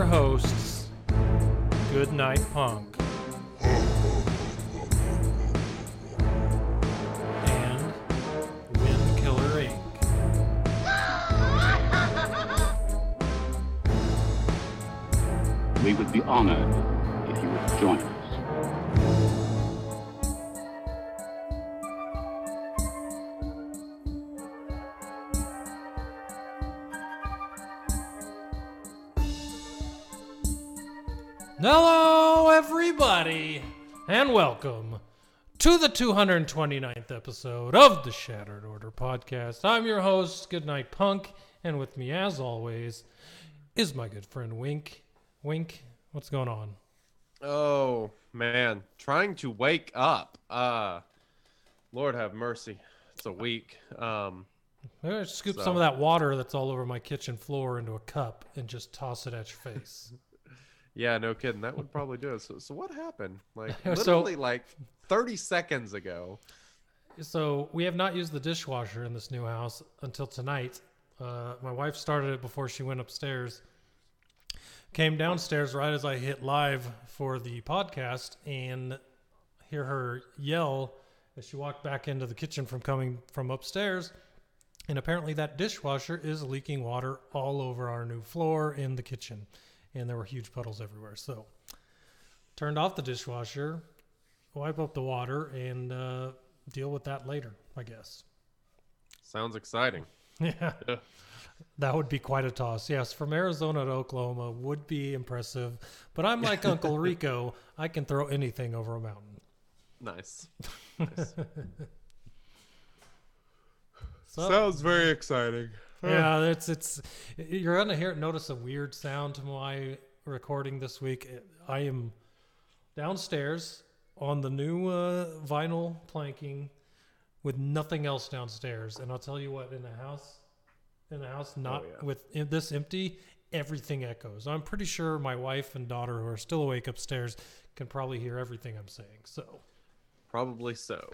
Your hosts, Goodnight Punk. And Wink. We would be honored if you would join us. And welcome to the 229th episode of the Shattered Order podcast. I'm your host, Goodnight Punk, and with me, as always, is my good friend Wink. Wink, what's going on? Oh man, trying to wake up. Uh Lord have mercy. It's a week. Um I'm gonna scoop So- some of that water that's all over my kitchen floor into a cup and just toss it at your face. yeah, no kidding. That would probably do it. So, so what happened? Like So- literally like 30 seconds ago. So we have not used the dishwasher in this new house until tonight. Uh, my wife started it before she went upstairs. Came downstairs right as I hit live for the podcast and hear her yell as she walked back into the kitchen from coming from upstairs. And apparently that dishwasher is leaking water all over our new floor in the kitchen. And there were huge puddles everywhere. So turned off the dishwasher, wipe up the water, and uh, deal with that later, I guess. Sounds exciting. Yeah. That would be quite a toss. Yes, from Arizona to Oklahoma would be impressive. But I'm like Uncle Rico. I can throw anything over a mountain. Nice. nice. So, Sounds very exciting. Yeah, it's it's you're gonna hear notice a weird sound to my recording this week. I am downstairs on the new uh, vinyl planking with nothing else downstairs, and I'll tell you what, in the house, in the house not yeah. with in this empty, everything echoes. I'm pretty sure my wife and daughter, who are still awake upstairs, can probably hear everything I'm saying. So Probably so.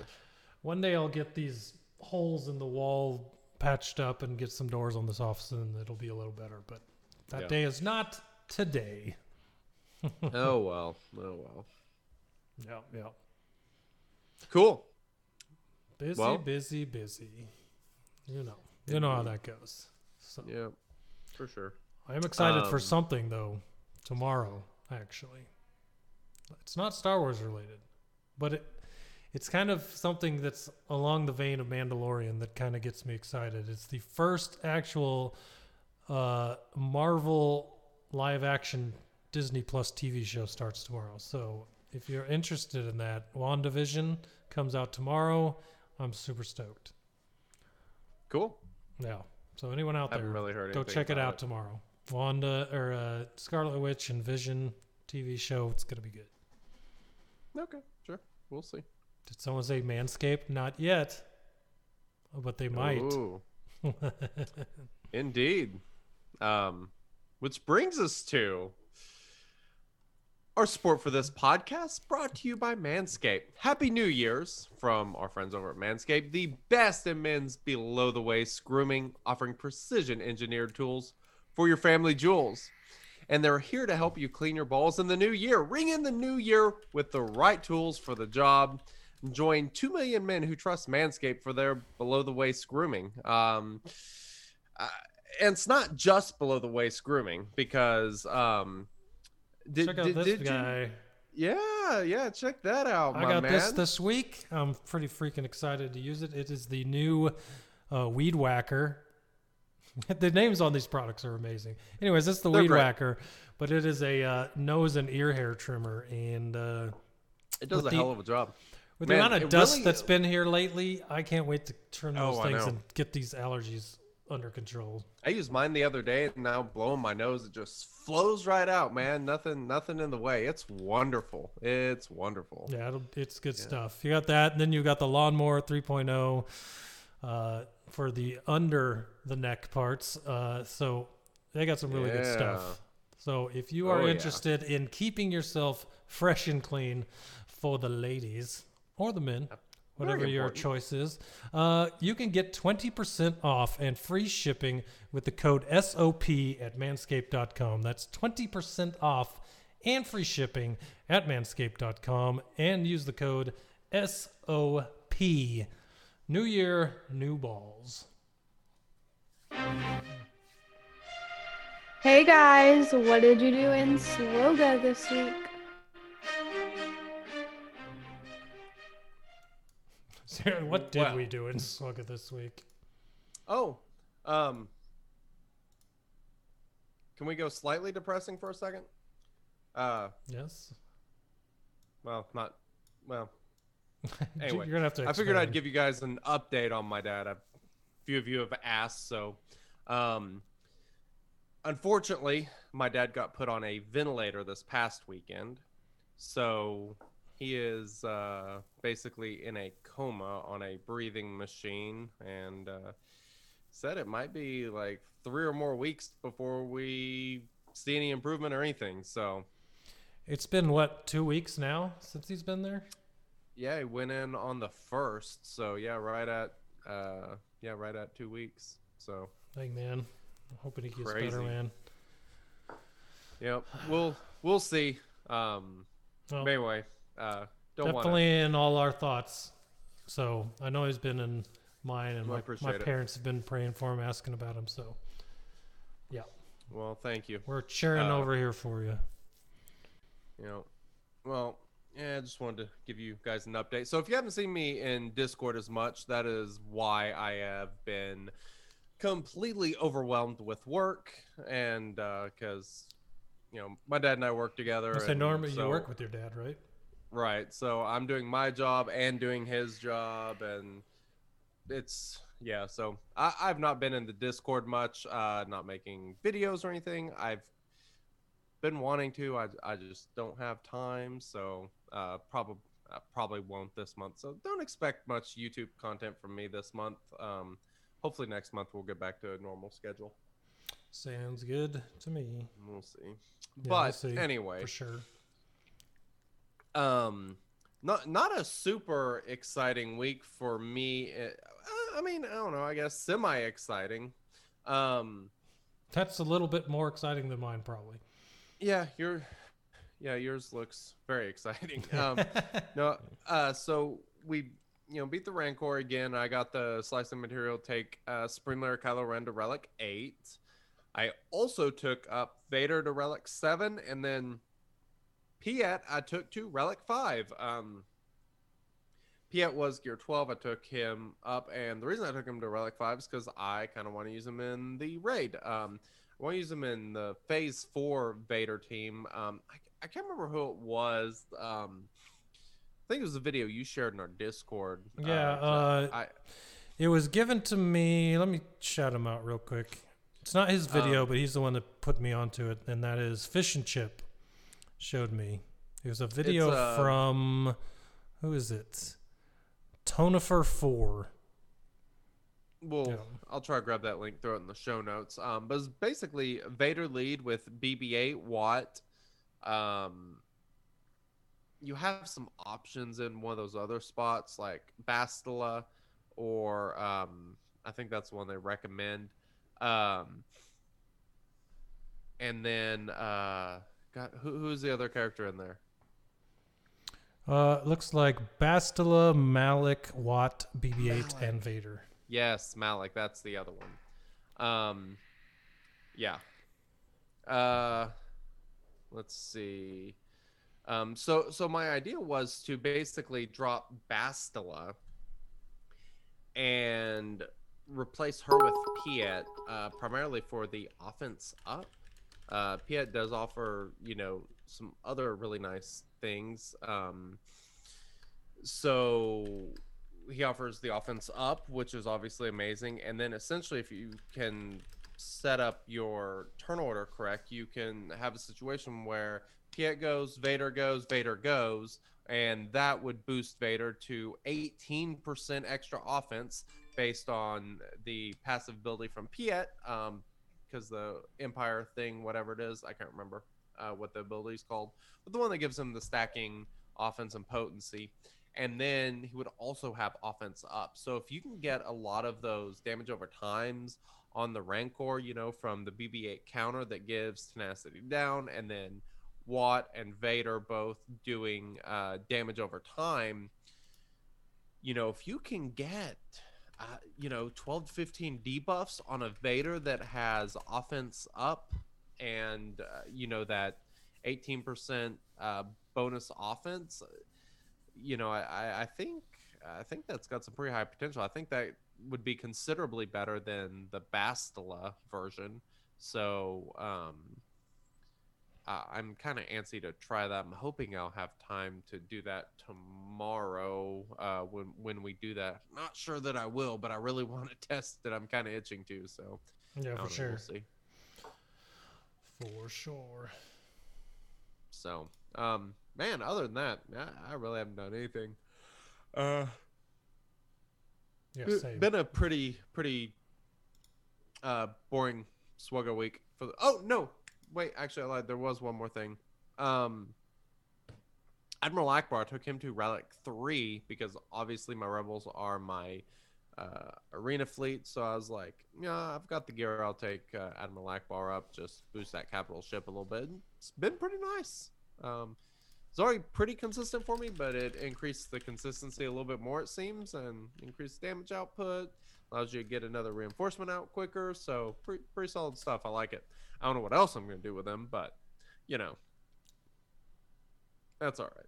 one day I'll get these holes in the wall patched up and get some doors on this office, and it'll be a little better. But that Yeah. day is not today. oh well. Oh well. Yeah, yeah. Cool. Busy, Well- busy, busy. You know, you know how that goes. So Yeah. For sure. I am excited for Um, something though. Tomorrow, actually, it's not Star Wars related, but it it's kind of something that's along the vein of Mandalorian that kind of gets me excited. It's the first actual uh, Marvel live action Disney Plus TV show starts tomorrow. So if you're interested in that, WandaVision comes out tomorrow. I'm super stoked. Cool. Yeah. So anyone out there, really heard go check it out it. tomorrow. Wanda or uh, Scarlet Witch and Vision TV show. It's gonna be good. Okay, sure. We'll see. Did someone say Manscaped? Not yet, Oh, but they might. Indeed. Um, which brings us to our support for this podcast brought to you by Manscaped. Happy New Year's from our friends over at Manscaped, the best in men's below the waist grooming, offering precision engineered tools for your family jewels. And they're here to help you clean your balls in the new year. Ring in the new year with the right tools for the job. Join 2 million men who trust Manscaped for their below the waist grooming. Um, uh, and it's not just below the waist grooming because um, did, Check out did- this did you- guy. yeah, yeah, check that out, I my got man. this this week. I'm pretty freaking excited to use it. It is the new uh, Weed Whacker. the names on these products are amazing. Anyways, it's the They're Weed great. Whacker, but it is a uh, nose and ear hair trimmer, and uh, it does a the- hell of a job. With Man, the amount of dust really- that's been here lately, I can't wait to trim Oh, those I things and get these allergies under control. I used mine the other day, and now blowing my nose, it just flows right out, man. Nothing, nothing in the way. It's wonderful. It's wonderful. Yeah, it'll, it's good stuff. You got that, and then you got the lawnmower 3.0 uh, for the under the neck parts. Uh, so they got some really good stuff. So if you are Oh, yeah. interested in keeping yourself fresh and clean for the ladies or the men, whatever your choice is, uh, you can get 20% off and free shipping with the code SOP at manscaped.com. That's 20% off and free shipping at manscaped.com and use the code SOP. New year, new balls. Hey guys, what did you do in Swoga this week? Sarah, what did Well. we do in Slugga this week? Oh, um, can we go slightly depressing for a second? Uh, Yes. well, not well. You're Anyway, gonna have to. I figured I'd give you guys an update on my dad. A few of you have asked, so um, unfortunately, my dad got put on a ventilator this past weekend, so he is uh, basically in a coma on a breathing machine, and uh, said it might be like three or more weeks before we see any improvement or anything. So It's been what two weeks now since he's been there. Yeah, he went in on the first. So yeah, right at uh yeah, right at two weeks. So Hey man, I'm hoping he gets Crazy. better, man. yep. We'll we'll see. Um Well, anyway, uh don't definitely in all our thoughts. So I know he's been in mine, and Well, my, my it. parents have been praying for him, asking about him. So yeah. well, thank you. we're cheering Uh, over here for you. You know. Well, yeah, I just wanted to give you guys an update. So if you haven't seen me in Discord as much, that is why I have been completely overwhelmed with work and uh cuz you know, my dad and I work together. And normally you work with your dad, right? Right. So I'm doing my job and doing his job, and it's yeah. So I, I've not been in the Discord much, uh, not making videos or anything. I've been wanting to. I, I just don't have time. So uh, probably uh, probably won't this month. So don't expect much YouTube content from me this month. Um, hopefully next month we'll get back to a normal schedule. Sounds good to me. We'll see. Yeah, we'll but see, anyway, for sure. Um not not a super exciting week for me Uh, i mean i don't know i guess semi exciting um That's a little bit more exciting than mine, probably. yeah your yeah yours looks very exciting. Um no uh so we you know beat the rancor again. I got the slicing material take uh supreme leader kylo ren to relic 8 i also took up vader to relic 7 and then piett i took to relic 5 um piett was gear 12 i took him up and the reason i took him to relic 5 is because i kind of want to use him in the raid um I want to use him in the Phase Four Vader team. Um, I, I can't remember who it was. Um, I think it was a video you shared in our Discord. Yeah, Uh, uh, I It was given to me. Let me shout him out real quick. It's not his video, Um, but he's the one that put me onto it, and that is Fish and Chip. Showed me. It was a video uh, from who is it? Tonifer Four. Well, Yeah. I'll try to grab that link, throw it in the show notes. Um, but it's basically Vader lead with BB-8 Wat. Um, you have some options in one of those other spots like Bastila, or um, I think that's the one they recommend. Um, and then uh, God, who, who's the other character in there? Uh, looks like Bastila, Malak, Wat, BB-8, and Vader. Yes, Malak. That's the other one. Um, yeah. Uh, let's see. Um, so so my idea was to basically drop Bastila and replace her with Piett, uh, primarily for the offense up. Uh, Piett does offer, you know, some other really nice things. Um, so he offers the offense up, which is obviously amazing. And then essentially, if you can set up your turn order correct, you can have a situation where Piett goes, Vader goes, Vader goes, and that would boost Vader to 18% extra offense based on the passive ability from Piett, because the Empire thing, whatever it is, I can't remember uh, what the ability is called, but the one that gives him the stacking offense and potency. And then he would also have offense up. So if you can get a lot of those damage over times on the Rancor, you know, from the BB-8 counter that gives tenacity down, and then Wat and Vader both doing uh, damage over time. You know, if you can get, uh, you know, 12 to 15 debuffs on a Vader that has offense up and, uh, you know, that 18% uh, bonus offense, you know, I, I think. I think that's got some pretty high potential. I think that would be considerably better than the Bastila version. So, um, uh, I'm kind of antsy to try that. I'm hoping I'll have time to do that tomorrow uh, when when we do that. Not sure that I will, but I really want to test it. I'm kind of itching to. So Yeah, for know, sure. We'll see. For sure. So, um, man, other than that, I, I really haven't done anything. Uh, Yeah, It's been a pretty pretty uh boring swugger week for the oh no wait actually i lied there was one more thing um admiral ackbar took him to relic 3 because obviously my rebels are my uh arena fleet so i was like yeah i've got the gear i'll take uh, admiral ackbar up just boost that capital ship a little bit it's been pretty nice um it's already pretty consistent for me, but it increased the consistency a little bit more, it seems, and increased damage output. Allows you to get another reinforcement out quicker. So pretty, pretty solid stuff. I like it. I don't know what else I'm going to do with them, but you know, that's all right.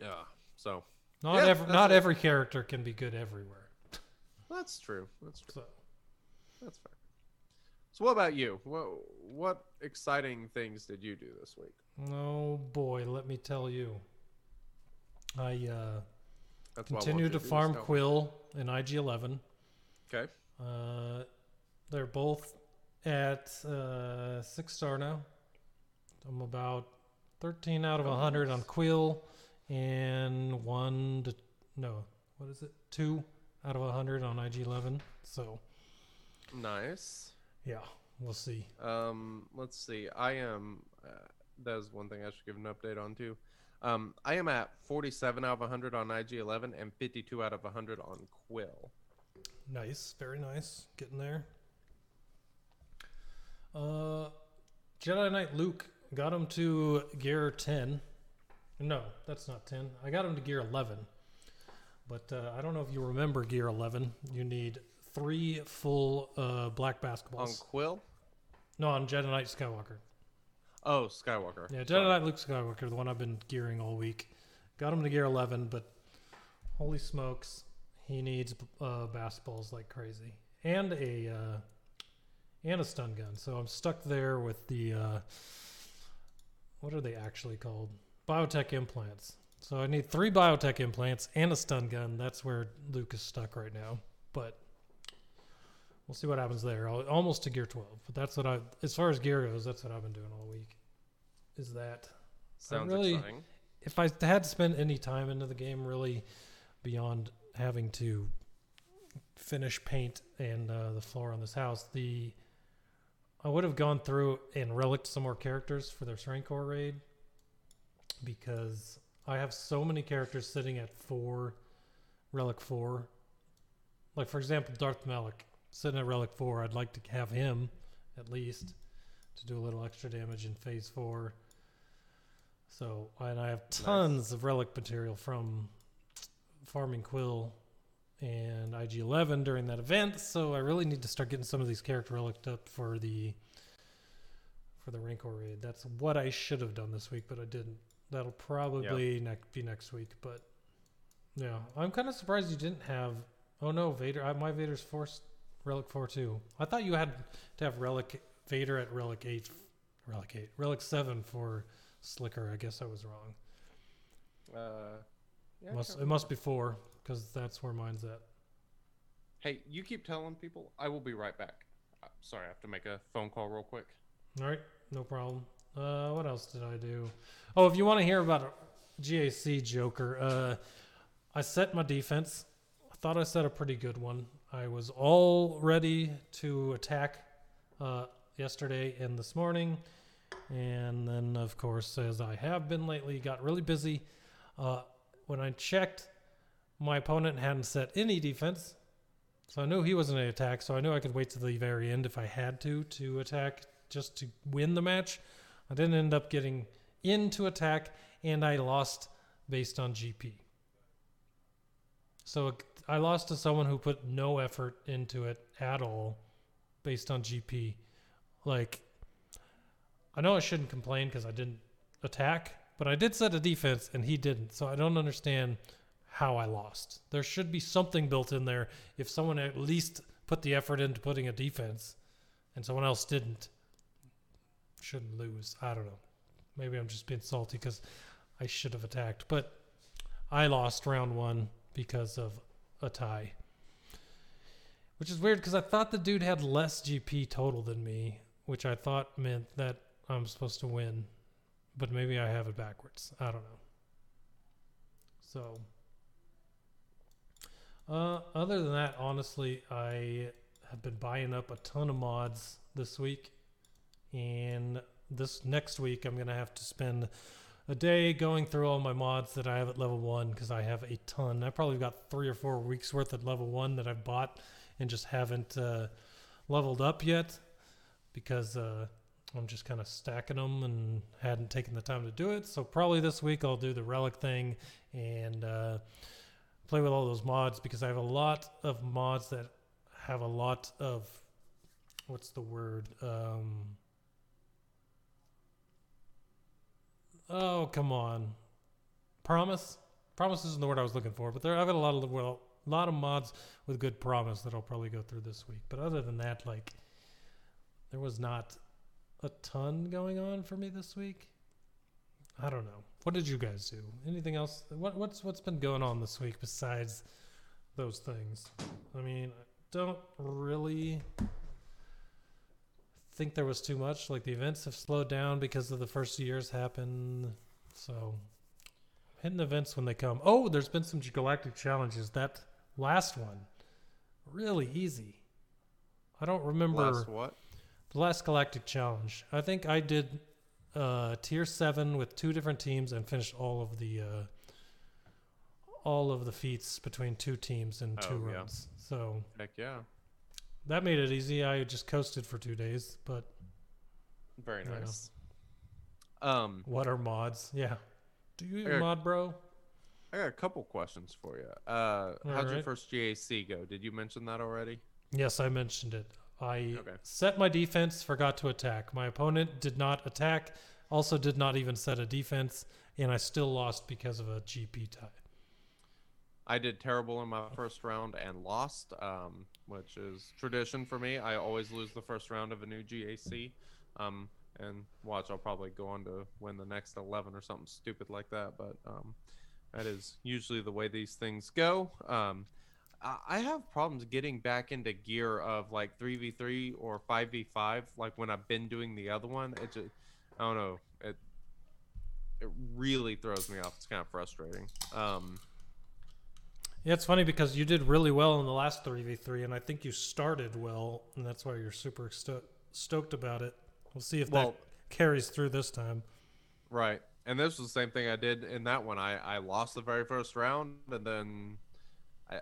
Yeah. So not yeah, every not it. every character can be good everywhere. that's true. That's true. So That's fair. So what about you? What what exciting things did you do this week? oh boy, let me tell you. I uh, That's what I want continue to farm Kuiil in IG11. Okay. Uh, they're both at uh, six star now. I'm about 13 out of Oh, 100 nice. on Kuiil, and one to no, what is it? Two out of 100 on IG11. So Nice. yeah, we'll see. Um, let's see. I am. Uh, that is one thing I should give an update on too. Um, I am at 47 out of 100 on IG11 and 52 out of 100 on Kuiil. Nice, very nice. Getting there. Uh, Jedi Knight Luke got him to gear 10. No, that's not 10. I got him to gear 11. But uh, I don't know if you remember gear 11. You need three full uh, black basketballs. On. Kuiil? no, on Jedi Knight Skywalker. Oh, Skywalker. Yeah, Jedi Sorry. Knight Luke Skywalker, the one I've been gearing all week. Got him to gear 11, but holy smokes, he needs uh, basketballs like crazy, and a uh, and a stun gun. So I'm stuck there with the uh, what are they actually called? Biotech implants. So I need three biotech implants and a stun gun. That's where Luke is stuck right now. But we'll see what happens there. Al- Almost to gear 12. But that's what I, as far as gear goes, that's what I've been doing all week. Is that Sounds really- exciting. if I had to spend any time into the game, really beyond having to finish paint and uh, the floor on this house, the I would have gone through and relicked some more characters for their Rancor raid because I have so many characters sitting at four, relic four. Like for example, Darth Malak sitting at relic four. I'd like to have him at least to do a little extra damage in phase four. So, and I have tons of relic material from farming Kuiil and IG11 during that event. So I really need to start getting some of these character relics up for the for the Rancor raid. That's what I should have done this week, but I didn't. That'll probably nec- be next week. But yeah, I'm kind of surprised you didn't have. Oh no, Vader! I, my Vader's force relic four too. I thought you had to have relic Vader at relic eight, relic eight, relic seven for Slicker. I guess I was wrong. Uh, Yeah, must it must be four because that's where mine's at. Hey, you keep telling people. I will be right back. Uh, sorry, I have to make a phone call real quick. All right, no problem. Uh, what else did I do? Oh, if you want to hear about a GAC Joker, uh, I set my defense. I thought I set a pretty good one. I was all ready to attack uh, yesterday and this morning, and then, of course, as I have been lately, got really busy. Uh, when I checked, my opponent hadn't set any defense, so I knew he wasn't going to attack. So I knew I could wait to the very end if I had to to attack just to win the match. I didn't end up getting into attack, and I lost based on GP. So I lost to someone who put no effort into it at all based on GP. Like, I know I shouldn't complain because I didn't attack, but I did set a defense and he didn't. So I don't understand how I lost. There should be something built in there if someone at least put the effort into putting a defense and someone else didn't. Shouldn't lose. I don't know. Maybe I'm just being salty because I should have attacked. But I lost round one because of a tie. Which is weird because I thought the dude had less GP total than me, which I thought meant that I'm supposed to win. But maybe I have it backwards. I don't know. So, uh, other than that, honestly, I have been buying up a ton of mods this week. And this next week, I'm to have to spend a day going through all my mods that I have at level one because I have a ton. I probably got three or four weeks worth at level one that I've bought and just haven't uh, leveled up yet because uh, I'm just kind of stacking them and hadn't taken the time to do it. So probably this week I'll do the relic thing and uh, play with all those mods because I have a lot of mods that have a lot of what's the word um, Oh, come on. Promise? Promise isn't the word I was looking for, but there I've got a lot of well, a lot of mods with good promise that I'll probably go through this week. But other than that, like there was not a ton going on for me this week. I don't know. What did you guys do? Anything else? What what's what's been going on this week besides those things? I mean, I don't really think there was too much. Like the events have slowed down because of the first years happened. So hitting events when they come. Oh, there's been some galactic challenges. That last one, really easy. I don't remember Last what? the last galactic challenge. I think I did uh, tier seven with two different teams and finished all of the uh, all of the feats between two teams in two Oh, yeah. runs. So Heck yeah. that made it easy. I just coasted for two days, but Very nice. Um, What are mods? Yeah. Do you Okay. mod, bro? I got a couple questions for you. Uh, how'd your first GAC go? Did you mention that already? Yes, I mentioned it. I Okay. set my defense, forgot to attack. My opponent did not attack, also did not even set a defense, and I still lost because of a GP tie. I did terrible in my first round and lost, um, which is tradition for me. I always lose the first round of a new GAC. Um, and watch, I'll probably go on to win the next 11 or something stupid like that. But um, that is usually the way these things go. I I have problems getting back into gear of like 3v3 or 5v5, like when I've been doing the other one. It just, I don't know. It, it really throws me off. It's kind of frustrating. Um, Yeah, it's funny because you did really well in the last 3v3, and I think you started well, and that's why you're super sto- stoked about it. We'll see if Well- that carries through this time. Right. And this was the same thing I did in that one. I, I lost the very first round, and then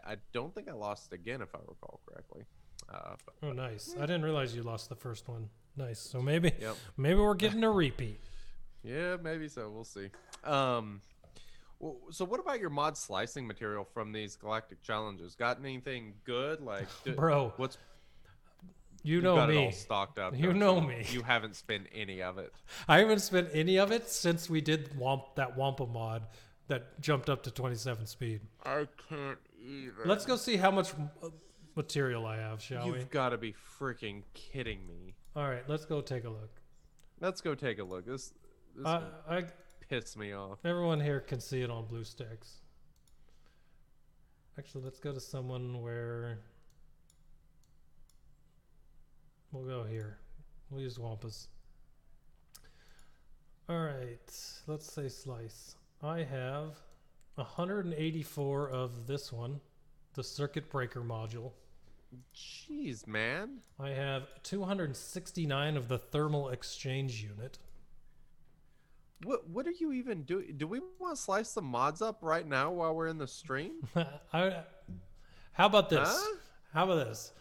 I, I don't think I lost again, if I recall correctly. Uh, but, Oh, nice. I didn't realize you lost the first one. Nice. So maybe yep. maybe we're getting a repeat. Yeah, maybe so. We'll see. Um, so what about your mod slicing material from these galactic challenges? Got anything good? Like, Bro, what's you know got it all me. stocked up? You know me. You haven't spent any of it. I haven't spent any of it since we did that Wampa mod that jumped up to 27 speed. I can't either. Let's go see how much uh, material I have, shall we? You've got to be freaking kidding me. All right, let's go take a look. Let's go take a look. This this I, I piss me off. everyone here can see it on BlueStacks. Actually, let's go to someone where. We'll go here. We'll use Wampas. All right, let's say slice. I have 184 of this one, the circuit breaker module. Jeez, man. I have 269 of the thermal exchange unit. What what are you even doing? Do we want to slice the mods up right now while we're in the stream? I, how about this? Huh? How about this?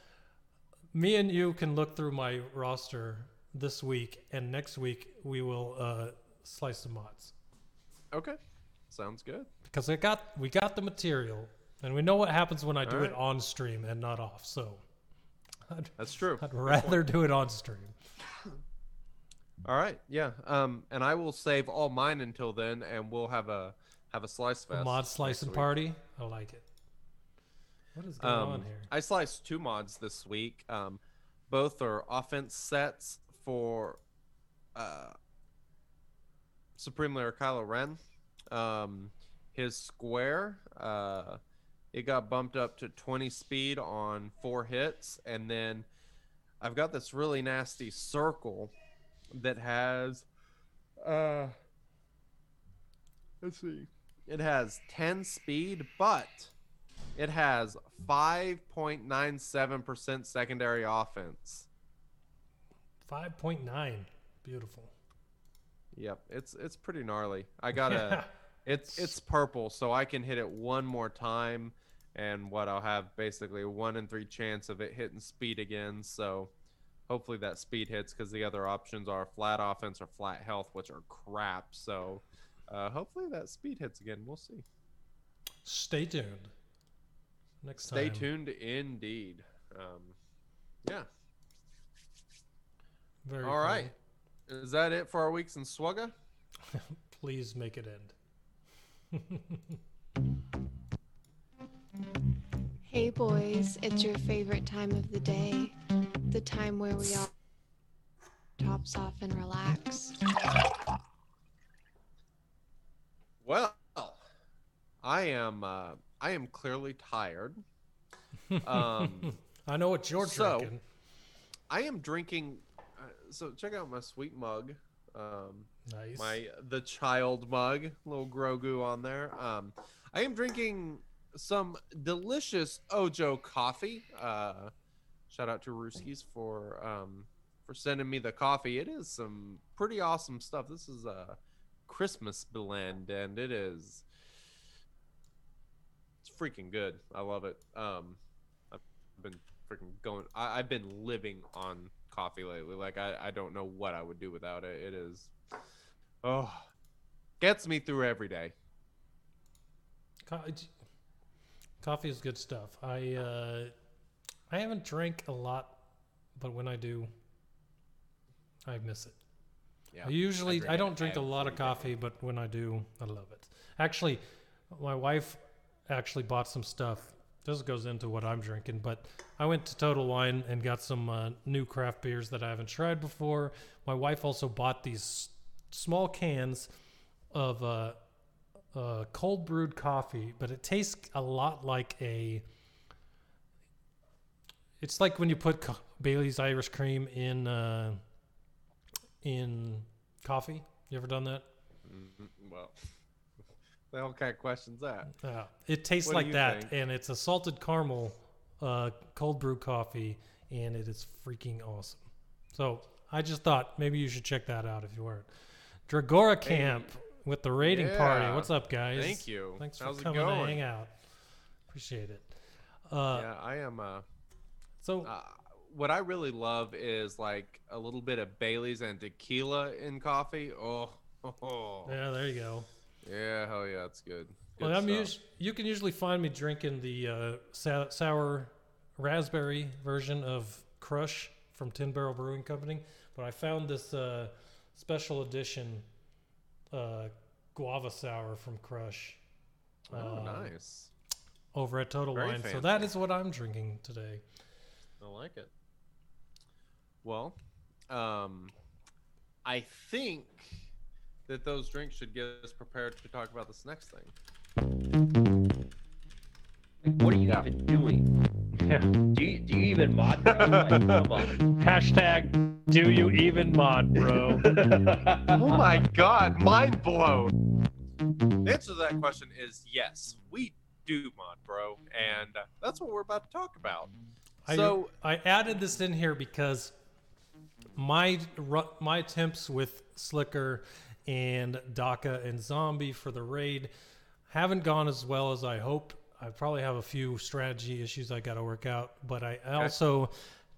Me and you can look through my roster this week, and next week we will uh, slice the mods Okay. Sounds good. because I got we got the material, and we know what happens when I do it on stream and not off. So I'd, That's true. I'd rather do it on stream. All right. Yeah. Um and I will save all mine until then and we'll have a have a slice fest. Mod slicing party. I like it. What is going Um, on here? I sliced two mods this week. Um, both are offense sets for uh, Supreme Leader Kylo Ren. Um, his square, uh, it got bumped up to 20 speed on four hits, and then I've got this really nasty circle that has, uh, let's see, it has 10 speed, but it has 5.97% secondary offense. Five point nine. Beautiful. Yep, it's it's pretty gnarly. I gotta, it's it's purple, so I can hit it one more time, and what I'll have basically a one in three chance of it hitting speed again. So hopefully that speed hits because the other options are flat offense or flat health, which are crap. So uh, hopefully that speed hits again. We'll see. Stay tuned. Next Stay time. Stay tuned, indeed. Um, yeah. Very All right. Is that it for our weeks in Swugga? Please make it end. Hey boys, it's your favorite time of the day. The time where we all tops off and relax. Well, I am. Uh, I am clearly tired. Um, I know what you're So- drinking. I am drinking. Uh, so check out my sweet mug. Um, Nice. my the child mug, little Grogu on there. Um, I am drinking some delicious Ojo coffee. Uh, shout out to Rooskies for um, for sending me the coffee. It is some pretty awesome stuff. This is a Christmas blend, and it is it's freaking good. I love it. Um, I've been freaking going. I, I've been living on coffee lately. Like I, I don't know what I would do without it. It is, oh, gets me through every day. Co- coffee is good stuff. I uh, I haven't drank a lot, but when I do, I miss it. Yeah, I usually drink I, don't drink a lot of day. coffee, but when I do, I love it. Actually, my wife actually bought some stuff. This goes into what I'm drinking, but I went to Total Wine and got some uh, new craft beers that I haven't tried before. My wife also bought these small cans of uh, uh, cold brewed coffee, but it tastes a lot like a. It's like when you put co- Bailey's Irish Cream in uh, in coffee. You ever done that? Mm, Well, the hell kind of questions that? Yeah, it tastes What like that, think? and it's a salted caramel uh, cold brew coffee, and it is freaking awesome. So I just thought maybe you should check that out if you weren't. Dragora Camp with the raiding party. What's up, guys? Thank you. Thanks How's for coming to hang out. Appreciate it. Uh, yeah, I am. Uh, So uh, what I really love is like a little bit of Bailey's and tequila in coffee. Oh, oh, yeah, there you go. yeah, hell yeah, it's good. Well, I'm us- you can usually find me drinking the uh, sou- sour raspberry version of Crush from Tin Barrel Brewing Company, but I found this uh, special edition uh, guava sour from Crush Oh, uh, nice. over at Total Very Wine. So that is what I'm drinking today. I like it. Well, um, I think that those drinks should get us prepared to talk about this next thing. Like, what are you Yeah. even doing? Yeah. Do you, do you even mod? bro? Like, come on. Hashtag do you even mod, bro? Oh my god, mind blown. The answer to that question is yes, we do mod, bro, and uh, that's what we're about to talk about. I, So I added this in here because my my attempts with Slicker and Daka and Zombie for the raid haven't gone as well as I hope. I probably have a few strategy issues I got to work out, but I also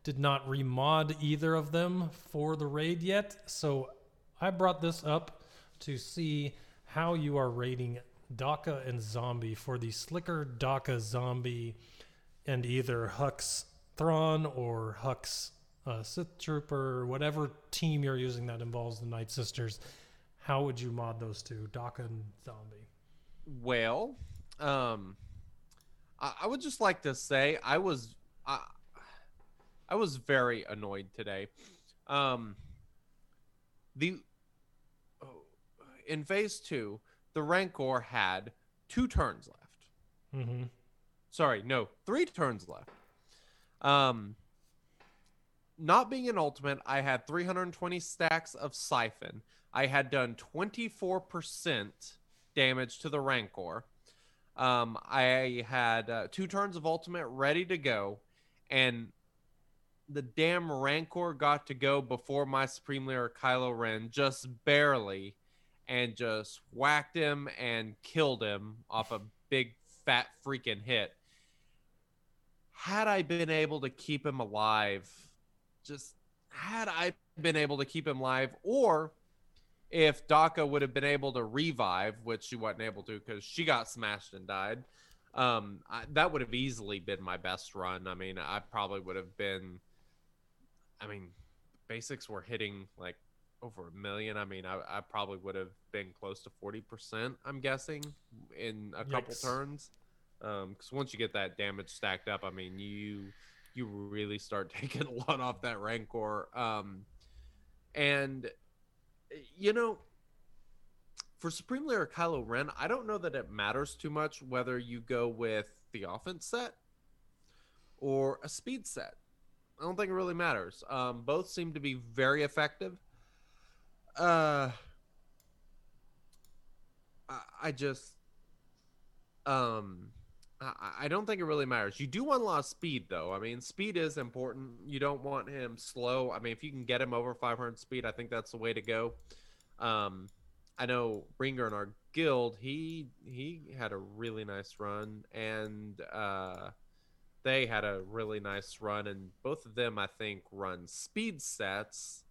did not remod either of them for the raid yet. So I brought this up to see how you are rating Daka and Zombie for the Slicker Daka Zombie and either Hux Thrawn or Hux uh, Sith Trooper, whatever team you're using that involves the Night Sisters, how would you mod those two, Daka and Zombie? Well, um, I, I would just like to say I was I, I was very annoyed today. Um, the oh, in phase two, the Rancor had two turns left. Mm-hmm. Sorry, no, three turns left. Um, not being an ultimate, I had 320 stacks of siphon. I had done 24% damage to the Rancor. Um, I had uh, two turns of ultimate ready to go, and the damn Rancor got to go before my Supreme Leader Kylo Ren, just barely, and just whacked him and killed him off a big fat freaking hit. Had I been able to keep him alive, just had I been able to keep him alive, or if Daka would have been able to revive, which she wasn't able to because she got smashed and died, um, I, that would have easily been my best run. I mean, I probably would have been. I mean, basics were hitting like over a million. I mean, I, I probably would have been close to forty percent. I'm guessing in a couple Yikes. turns, because once you get that damage stacked up, I mean, you you really start taking a lot off that rancor. Um, and you know, for Supreme Leader Kylo Ren, I don't know that it matters too much whether you go with the offense set or a speed set. I don't think it really matters. Um, both seem to be very effective. Uh, I, I just, um, I, don't think it really matters. You do want a lot of speed, though. I mean, speed is important. You don't want him slow. I mean, if you can get him over 500 speed, I think that's the way to go. Um, I know Ringer in our guild, he he had a really nice run, and uh, they had a really nice run, and both of them, I think, run speed sets,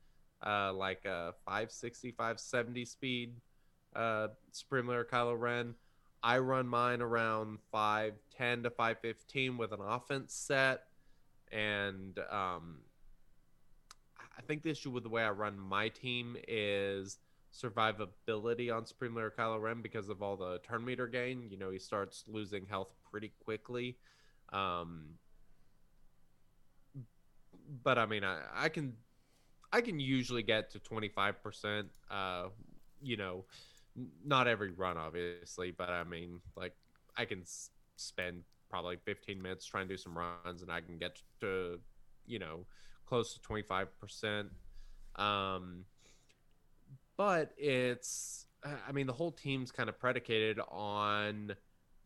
uh, like a 560, 570 speed. Uh, Supreme Leader Kylo Ren. I run mine around 510 to 515 with an offense set. And um, I think the issue with the way I run my team is survivability on Supreme Leader Kylo Ren because of all the turn meter gain. You know, he starts losing health pretty quickly. Um, but I mean, I, I can I can usually get to 25%. Uh, you know, not every run, obviously, but I mean, like, I can s- spend probably 15 minutes trying to do some runs and I can get to, you know, close to 25%. Um, but it's, I mean, the whole team's kind of predicated on,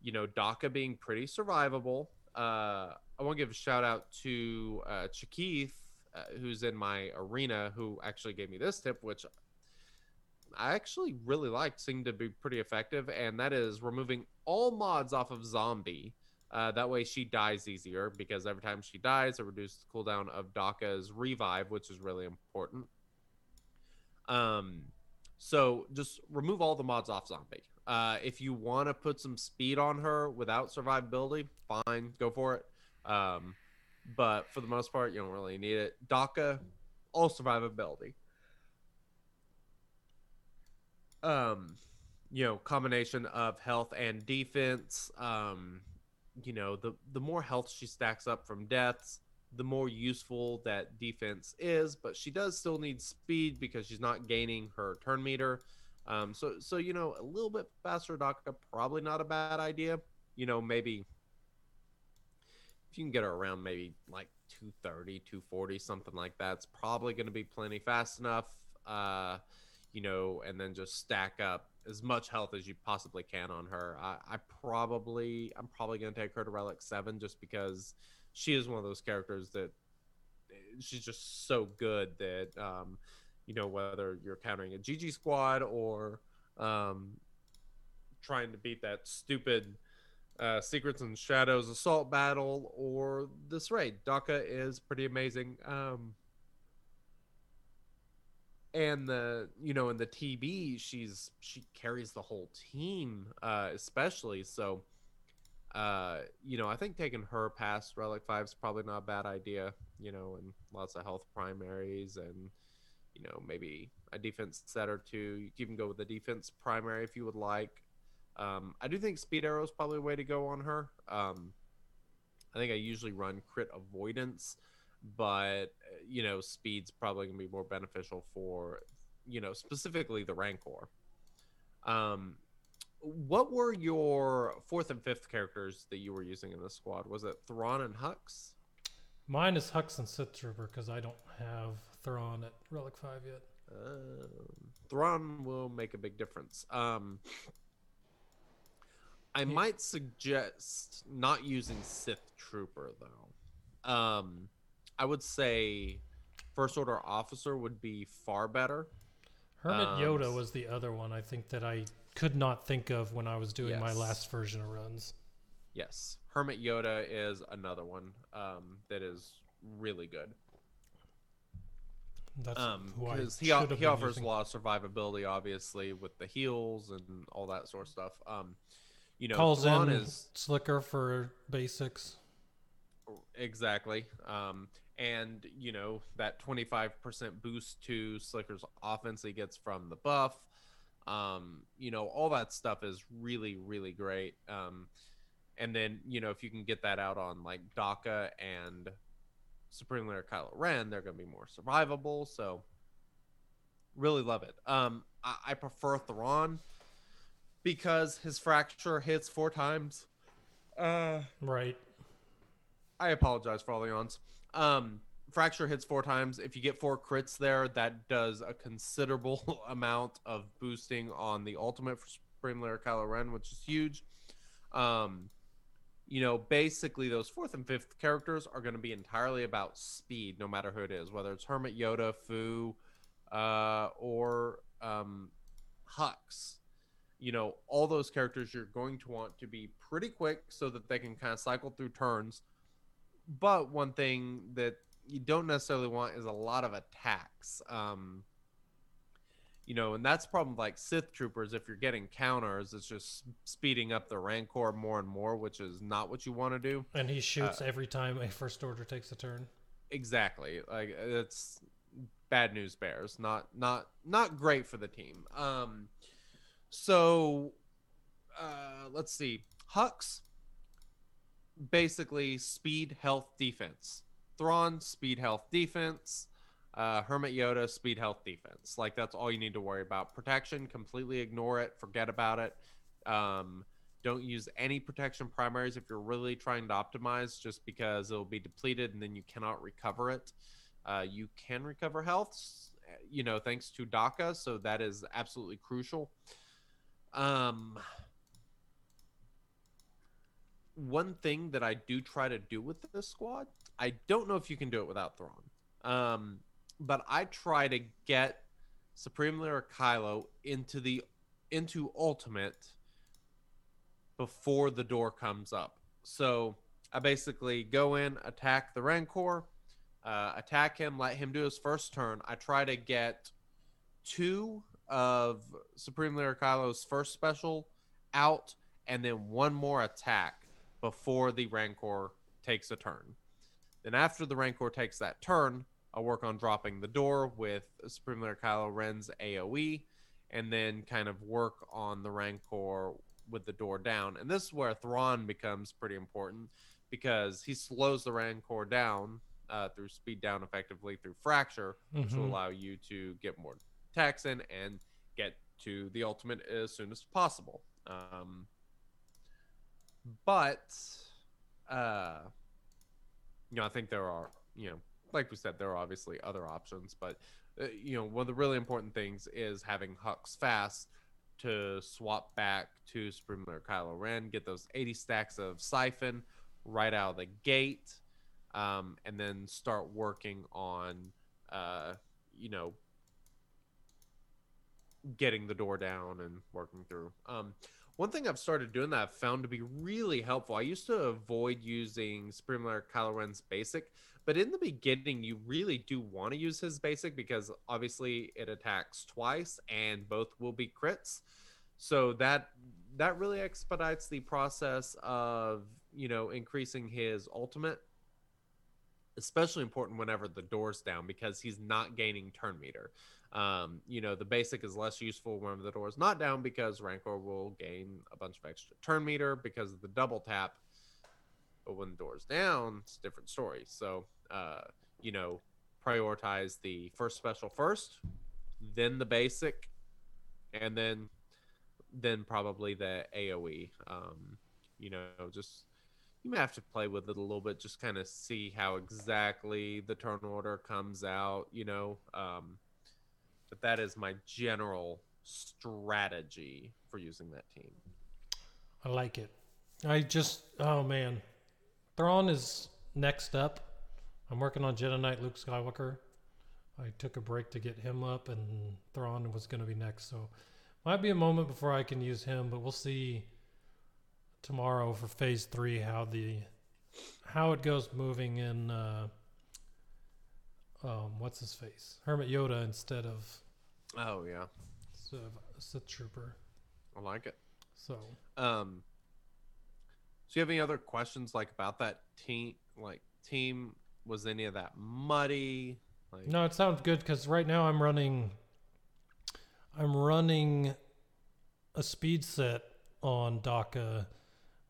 you know, Daka being pretty survivable. Uh, I want to give a shout out to uh, uh, who's in my arena, who actually gave me this tip, which I actually really liked, seemed to be pretty effective, and that is removing all mods off of Zombie. Uh, that way she dies easier because every time she dies, it reduces the cooldown of Daka's revive, which is really important. Um, so just remove all the mods off Zombie. Uh, if you want to put some speed on her without survivability, fine, go for it. Um, but for the most part, you don't really need it. Daka, all survivability. Um, you know, combination of health and defense. Um, you know, the the more health she stacks up from deaths, the more useful that defense is. But she does still need speed because she's not gaining her turn meter. Um, so so you know, a little bit faster Daka, probably not a bad idea. You know, maybe if you can get her around maybe like 230, 240, something like that, it's probably going to be plenty fast enough. Uh, you know, and then just stack up as much health as you possibly can on her. I, I probably, I'm probably to take her to relic seven just because she is one of those characters that she's just so good that, um, you know, whether you're countering a GG squad or um, trying to beat that stupid uh, Secrets and Shadows assault battle or this raid. Daka is pretty amazing. Um, and the you know in the TB she's she carries the whole team uh, especially so uh, you know I think taking her past Relic Five is probably not a bad idea. You know, and lots of health primaries and you know maybe a defense set or two. You can even go with the defense primary if you would like. Um, I do think Speed Arrow is probably a way to go on her. Um, I think I usually run crit avoidance, but you know, speed's probably gonna be more beneficial for, you know, specifically the Rancor. Um, what were your fourth and fifth characters that you were using in this squad? Was it Thrawn and Hux? Mine is Hux and Sith Trooper because I don't have Thrawn at Relic 5 yet. Um, Thrawn will make a big difference. Um, I might suggest not using Sith Trooper though. Um, I would say First Order Officer would be far better. Hermit Um, Yoda was the other one I think that I could not think of when I was doing my last version of runs. Yes, Hermit Yoda is another one um, that is really good. That's Um, who I because he, should o- have he offers using. a lot of survivability, obviously, with the heals and all that sort of stuff. Um, you know, Calls Thrawn in is Slicker for basics. Exactly. Um, and you know that 25% boost to Slicker's offense he gets from the buff. Um, you know all that stuff is really really great. Um, and then you know if you can get that out on like Daka and Supreme Leader Kylo Ren, they're going to be more survivable. So really love it. Um, I, I prefer Thrawn because his fracture hits four times. Uh, Right. I apologize for all the yawns. Um, fracture hits four times. If you get four crits there, that does a considerable amount of boosting on the ultimate for Supreme Leader Kylo Ren, which is huge. Um, you know, basically those fourth and fifth characters are going to be entirely about speed, no matter who it is, whether it's Hermit Yoda, Fu, uh, or um, Hux. You know, all those characters you're going to want to be pretty quick so that they can kind of cycle through turns. But one thing that you don't necessarily want is a lot of attacks. Um, you know, and that's problem with, like Sith troopers. If you're getting counters, it's just speeding up the Rancor more and more, which is not what you want to do. And he shoots Uh, every time a First Order takes a turn. Exactly. Like it's bad news bears. Not not not great for the team. Um so uh let's see. Hux basically speed health defense. Thrawn speed health defense. Uh Hermit Yoda speed health defense. Like that's all you need to worry about. Protection completely ignore it, forget about it. Um don't use any protection primaries if you're really trying to optimize, just because it'll be depleted and then you cannot recover it. Uh, you can recover health, you know, thanks to Daka, so that is absolutely crucial. Um, one thing that I do try to do with this squad, I don't know if you can do it without Thrawn, um, but I try to get Supreme Leader Kylo into the into Ultimate before the door comes up. So I basically go in, attack the Rancor, uh, attack him, let him do his first turn. I try to get two of Supreme Leader Kylo's first special out, and then one more attack before the Rancor takes a turn. Then after the Rancor takes that turn, I'll work on dropping the door with Supreme Leader Kylo Ren's AoE, and then kind of work on the Rancor with the door down. And this is where Thrawn becomes pretty important because he slows the Rancor down uh, through speed down effectively through fracture, which will Mhm. allow you to get more attacks in and get to the ultimate as soon as possible. Um, but uh, you know, I think there are, you know, like we said, there are obviously other options, but uh, you know, one of the really important things is having Hux fast to swap back to Supreme Leader Kylo Ren, get those 80 stacks of Siphon right out of the gate, um, and then start working on, uh, you know, getting the door down and working through. Um, one thing I've started doing that I've found to be really helpful. I used to avoid using Supreme Leader Kylo basic, but in the beginning, you really do want to use his basic because obviously it attacks twice and both will be crits. So that that really expedites the process of you know increasing his ultimate. Especially important whenever the door's down because he's not gaining turn meter. Um, you know, the basic is less useful when the door is not down because Rancor will gain a bunch of extra turn meter because of the double tap. But when the door is down, it's a different story. So, uh, you know, prioritize the first special first, then the basic, and then then probably the AoE. Um, you know, just you may have to play with it a little bit, just kind of see how exactly the turn order comes out. You know, um, but that is my general strategy for using that team. I like it. I just, oh man, Thrawn is next up. I'm working on Jedi Knight Luke Skywalker. I took a break to get him up, and Thrawn was going to be next. So might be a moment before I can use him, but we'll see tomorrow for Phase Three how the how it goes moving in. Uh, um, what's his face? Hermit Yoda instead of Oh yeah, instead of a Sith Trooper. I like it. So Um, so you have any other questions like about that team? Like team, was any of that muddy? Like, No, it sounds good because right now I'm running. I'm running a speed set on Daka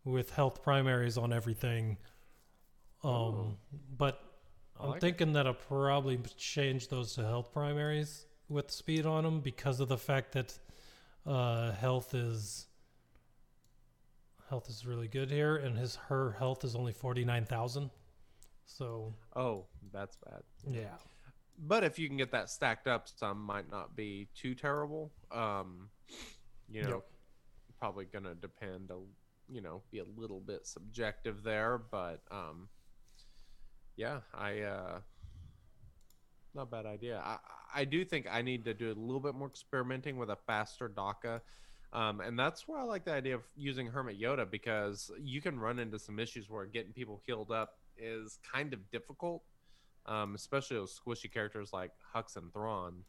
with health primaries on everything. Um, Oh. but I I'm like it. thinking that I'll probably change those to health primaries with speed on them because of the fact that uh, health is health is really good here, and his her health is only forty nine thousand. So Oh, that's bad. yeah. But if you can get that stacked up, some might not be too terrible. Um, you know, Yep. probably gonna depend. A, you know, be a little bit subjective there, but um, yeah, I uh, not a bad idea. I I do think I need to do a little bit more experimenting with a faster Daka. Um, and that's where I like the idea of using Hermit Yoda because you can run into some issues where getting people healed up is kind of difficult um, especially those squishy characters like Hux and Thrawn.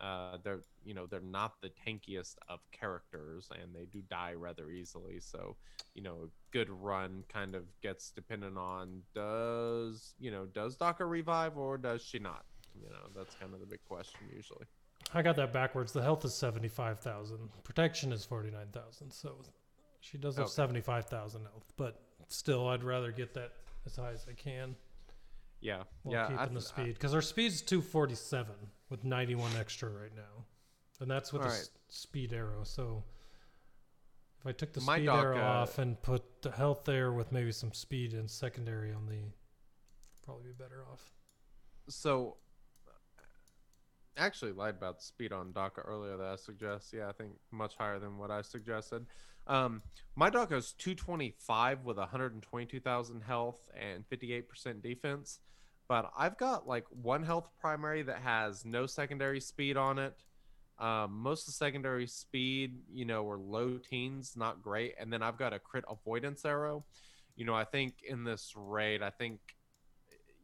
Uh, they're you know they're not the tankiest of characters, and they do die rather easily. So, you know, a good run kind of gets dependent on does you know does Daka revive or does she not? You know, that's kind of the big question usually. I got that backwards. The health is seventy five thousand. Protection is forty nine thousand. So she does have Okay. seventy five thousand health, but still, I'd rather get that as high as I can Yeah, yeah. keeping the th- I- speed because her speed's two forty seven with ninety one extra right now, and that's with the Alright. s- speed arrow. So if I took the My speed arrow Daka- off and put the health there with maybe some speed and secondary on the, probably be better off. so I actually lied about the speed on Daka earlier that I suggest. Yeah, I think much higher than what I suggested. Um, my Daka is 225 with 122,000 health and 58% defense. But I've got like one health primary that has no secondary speed on it. Um, most of the secondary speed, you know, were low teens, not great. And then I've got a crit avoidance arrow. You know, I think in this raid, I think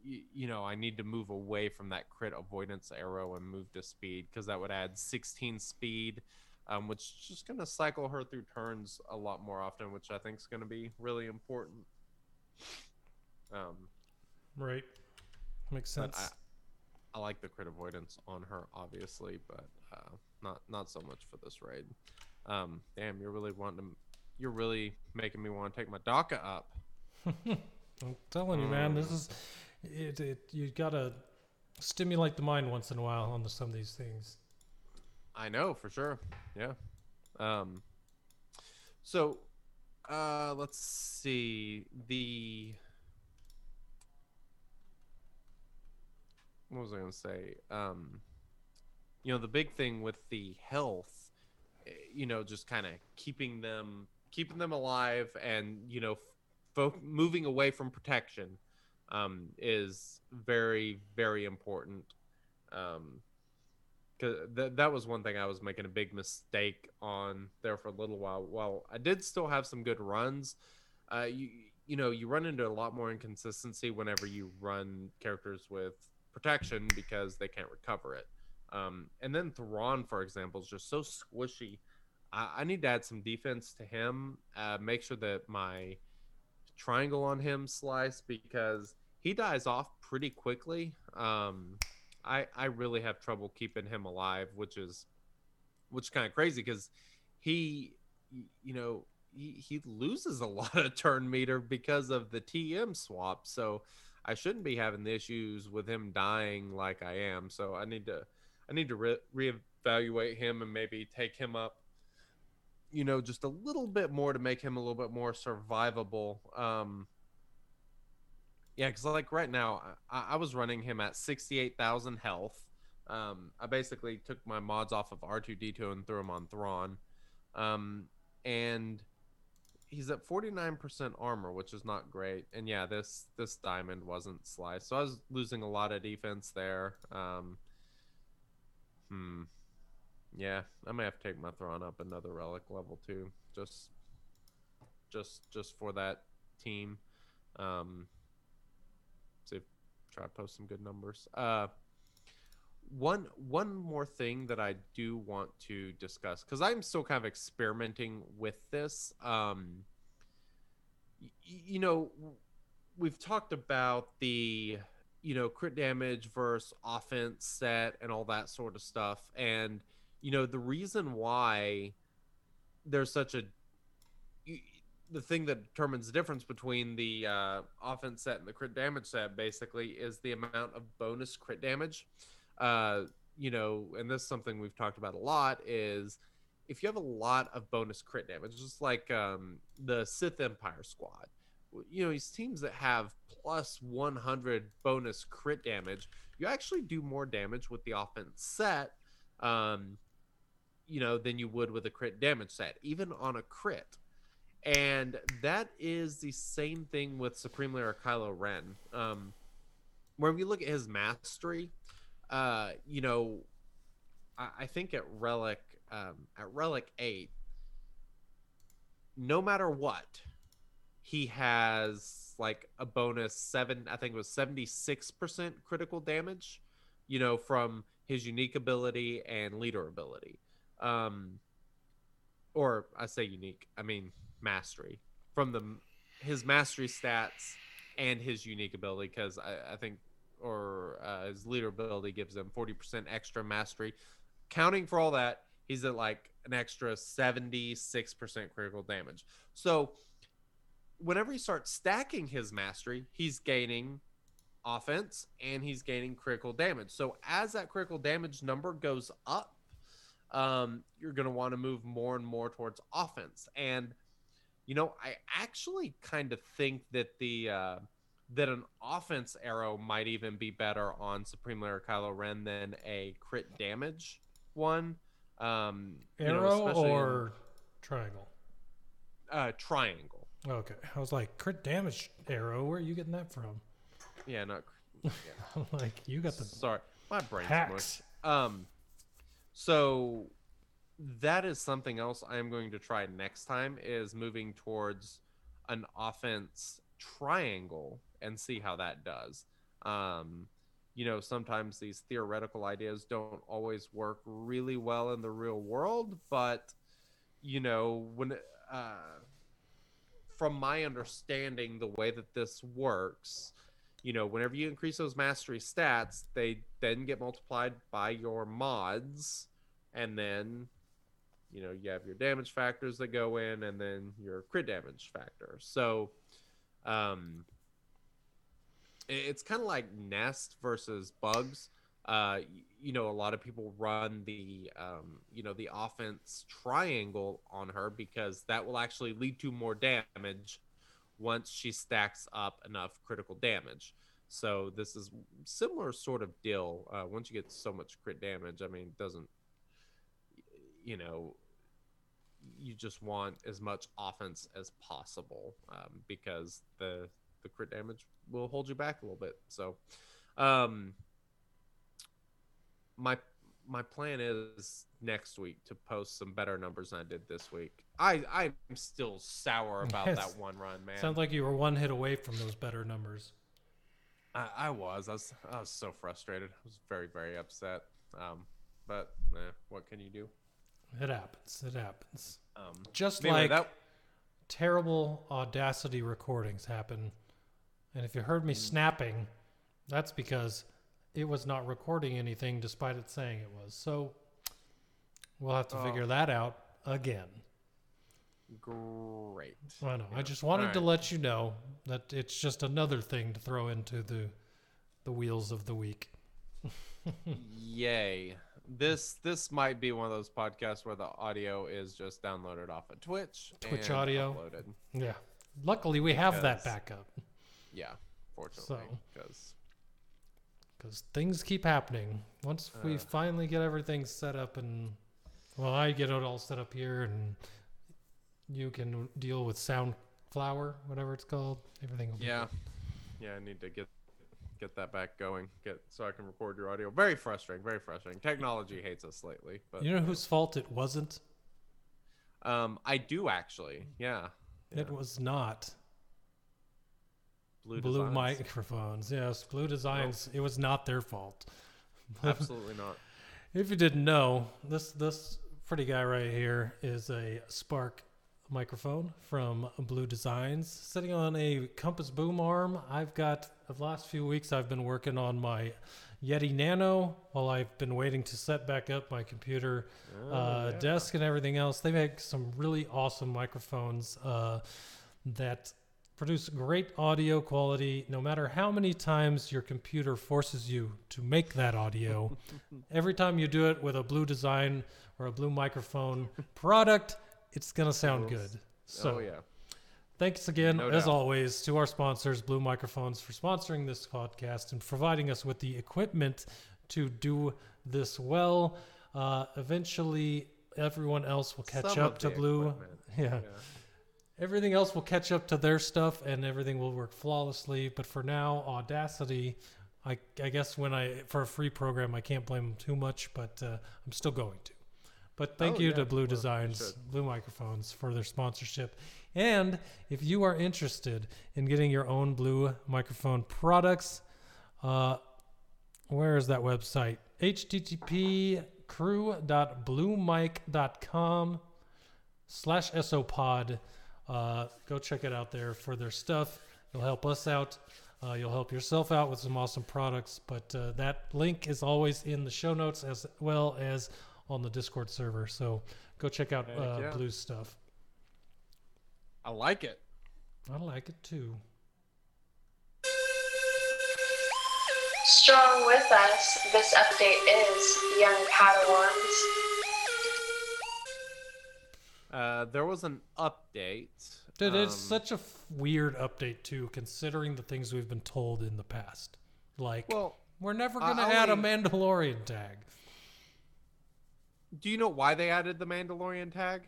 y- you know, I need to move away from that crit avoidance arrow and move to speed because that would add 16 speed, um, which is just going to cycle her through turns a lot more often, which I think is going to be really important. Um, Right. Makes sense. I, I like the crit avoidance on her, obviously, but uh, not not so much for this raid. Um, damn, you're really wanting to, you're really making me want to take my Daka up. I'm telling you, man, this is it. it you gotta stimulate the mind once in a while on the, some of these things. I know for sure. Yeah. Um so uh let's see the was I going to say? Um, you know, the big thing with the health, eh, you know, just kind of keeping them keeping them alive and you know, moving away from protection um, is very very important. Um, cause that that was one thing I was making a big mistake on there for a little while. While I did still have some good runs, uh, you you know you run into a lot more inconsistency whenever you run characters with protection because they can't recover it. Um, and then Thrawn, for example, is just so squishy. I, I need to add some defense to him. Uh, make sure that my triangle on him slice because he dies off pretty quickly. Um, I I really have trouble keeping him alive, which is which kind of crazy because he you know he, he loses a lot of turn meter because of the TM swap. So I shouldn't be having the issues with him dying like I am. So I need to I need to re- reevaluate him and maybe take him up you know just a little bit more to make him a little bit more survivable um yeah because like right now I, I was running him at 68000 health um i basically took my mods off of r2d2 and threw him on thrawn um and he's at 49% armor which is not great. And yeah this this diamond wasn't sliced. So i was losing a lot of defense there. Um hmm. Yeah i may have to take my thrawn up another relic level too just just just for that team. Um see try to post some good numbers. Uh one one more thing that I do want to discuss because I'm still kind of experimenting with this. Um, y- you know, we've talked about the you know crit damage versus offense set and all that sort of stuff, and you know the reason why there's such a the thing that determines the difference between the uh, offense set and the crit damage set basically is the amount of bonus crit damage uh, you know, and this is something we've talked about a lot is if you have a lot of bonus crit damage, just like um, the Sith Empire squad, you know, these teams that have plus 100 bonus crit damage, you actually do more damage with the offense set, um, you know, than you would with a crit damage set, even on a crit. And that is the same thing with Supreme Leader Kylo Ren. Um, where we look at his mastery, uh, you know, I, I think at Relic, um, at Relic Eight, no matter what, he has like a bonus seven. I think it was seventy six percent critical damage. You know, from his unique ability and leader ability. Um, or I say unique, I mean mastery from the his mastery stats and his unique ability because I, I think or uh, his leader ability gives him 40% extra mastery. Counting for all that, he's at like an extra 76% critical damage. So whenever he starts stacking his mastery, he's gaining offense and he's gaining critical damage. So as that critical damage number goes up, um, you're going to want to move more and more towards offense. And, you know, I actually kind of think that the. Uh, that an offense arrow might even be better on Supreme Leader Kylo Ren than a crit damage one. Um, you know, Arrow or triangle? uh, triangle. Okay, I was like crit damage arrow. Where are you getting that from? Yeah, not. I'm like you got the Sorry, my brain's hacks. mush. Um, so that is something else I am going to try next time is moving towards an offense triangle and see how that does. Um, you know, sometimes these theoretical ideas don't always work really well in the real world, but you know, when uh, from my understanding, the way that this works, you know, whenever you increase those mastery stats, they then get multiplied by your mods, and then you know you have your damage factors that go in, and then your crit damage factor. So, um, it's kind of like nest versus bugs uh you know a lot of people run the um you know the offense triangle on her because that will actually lead to more damage once she stacks up enough critical damage So this is similar sort of deal. Uh, once you get so much crit damage, I mean, doesn't you know you just want as much offense as possible um, because the the crit damage will hold you back a little bit. So, um, my my plan is next week to post some better numbers than I did this week. I I'm still sour about Yes. that one run, man. Sounds like you were one hit away from those better numbers. I, I was. I was. I was so frustrated. I was very, very upset. Um, but eh, what can you do? It happens. It happens. Um, Just anyway, like that terrible Audacity recordings happen. And if you heard me mm. snapping, that's because it was not recording anything despite it saying it was. So we'll have to Oh. figure that out again. great. I know. I just wanted to let you know that it's just another thing to throw into the the wheels of the week. Yay. This this might be one of those podcasts where the audio is just downloaded off of Twitch. Twitch and audio. Uploaded. Yeah. Luckily, we have that backup Yeah, fortunately. So. Because because things keep happening. Once we Uh. finally get everything set up and well, I get it all set up here, and you can deal with Soundflower, whatever it's called. Everything. Will be yeah. Yeah, I need to get get that back going. Get so I can record your audio. Very frustrating, very frustrating. Technology hates us lately. But You know whose fault it wasn't? um I do actually. Yeah. It was not. Blue, Blue Designs. microphones. Yes, Blue Designs. It was not their fault. Absolutely not. If you didn't know, this this pretty guy right here is a Spark microphone from Blue Designs, sitting on a Compass boom arm. I've got the last few weeks I've been working on my Yeti Nano while I've been waiting to set back up my computer uh, yeah. desk and everything else. They make some really awesome microphones uh, that produce great audio quality no matter how many times your computer forces you to make that audio. Every time you do it with a blue design or a blue microphone product, it's going to sound good. So, oh yeah. Thanks again, No as doubt. always, to our sponsors, Blue Microphones, for sponsoring this podcast and providing us with the equipment to do this well. Uh, eventually, everyone else will catch Some up to Blue. equipment. Yeah. Yeah. Everything else will catch up to their stuff and everything will work flawlessly. But for now, Audacity, I, I guess when I, for a free program, I can't blame them too much, but uh, I'm still going to. But thank Oh, you yeah, to Blue well, Designs. Blue Microphones for their sponsorship. And if you are interested in getting your own Blue microphone products, uh, where is that website? http crew.bluemic.com slash sopod. Uh, go check it out there for their stuff. It'll help us out. Uh, you'll help yourself out with some awesome products. But uh, that link is always in the show notes as well as on the Discord server. So go check out Heck uh, yeah. Blue's stuff. I like it. I like it too. Strong with us, this update is Young Padawans. Uh, there was an update. Dude, it's um, such a f- weird update too, considering the things we've been told in the past. Like, Well, we're never gonna add a Mandalorian tag do you know why they added the Mandalorian tag?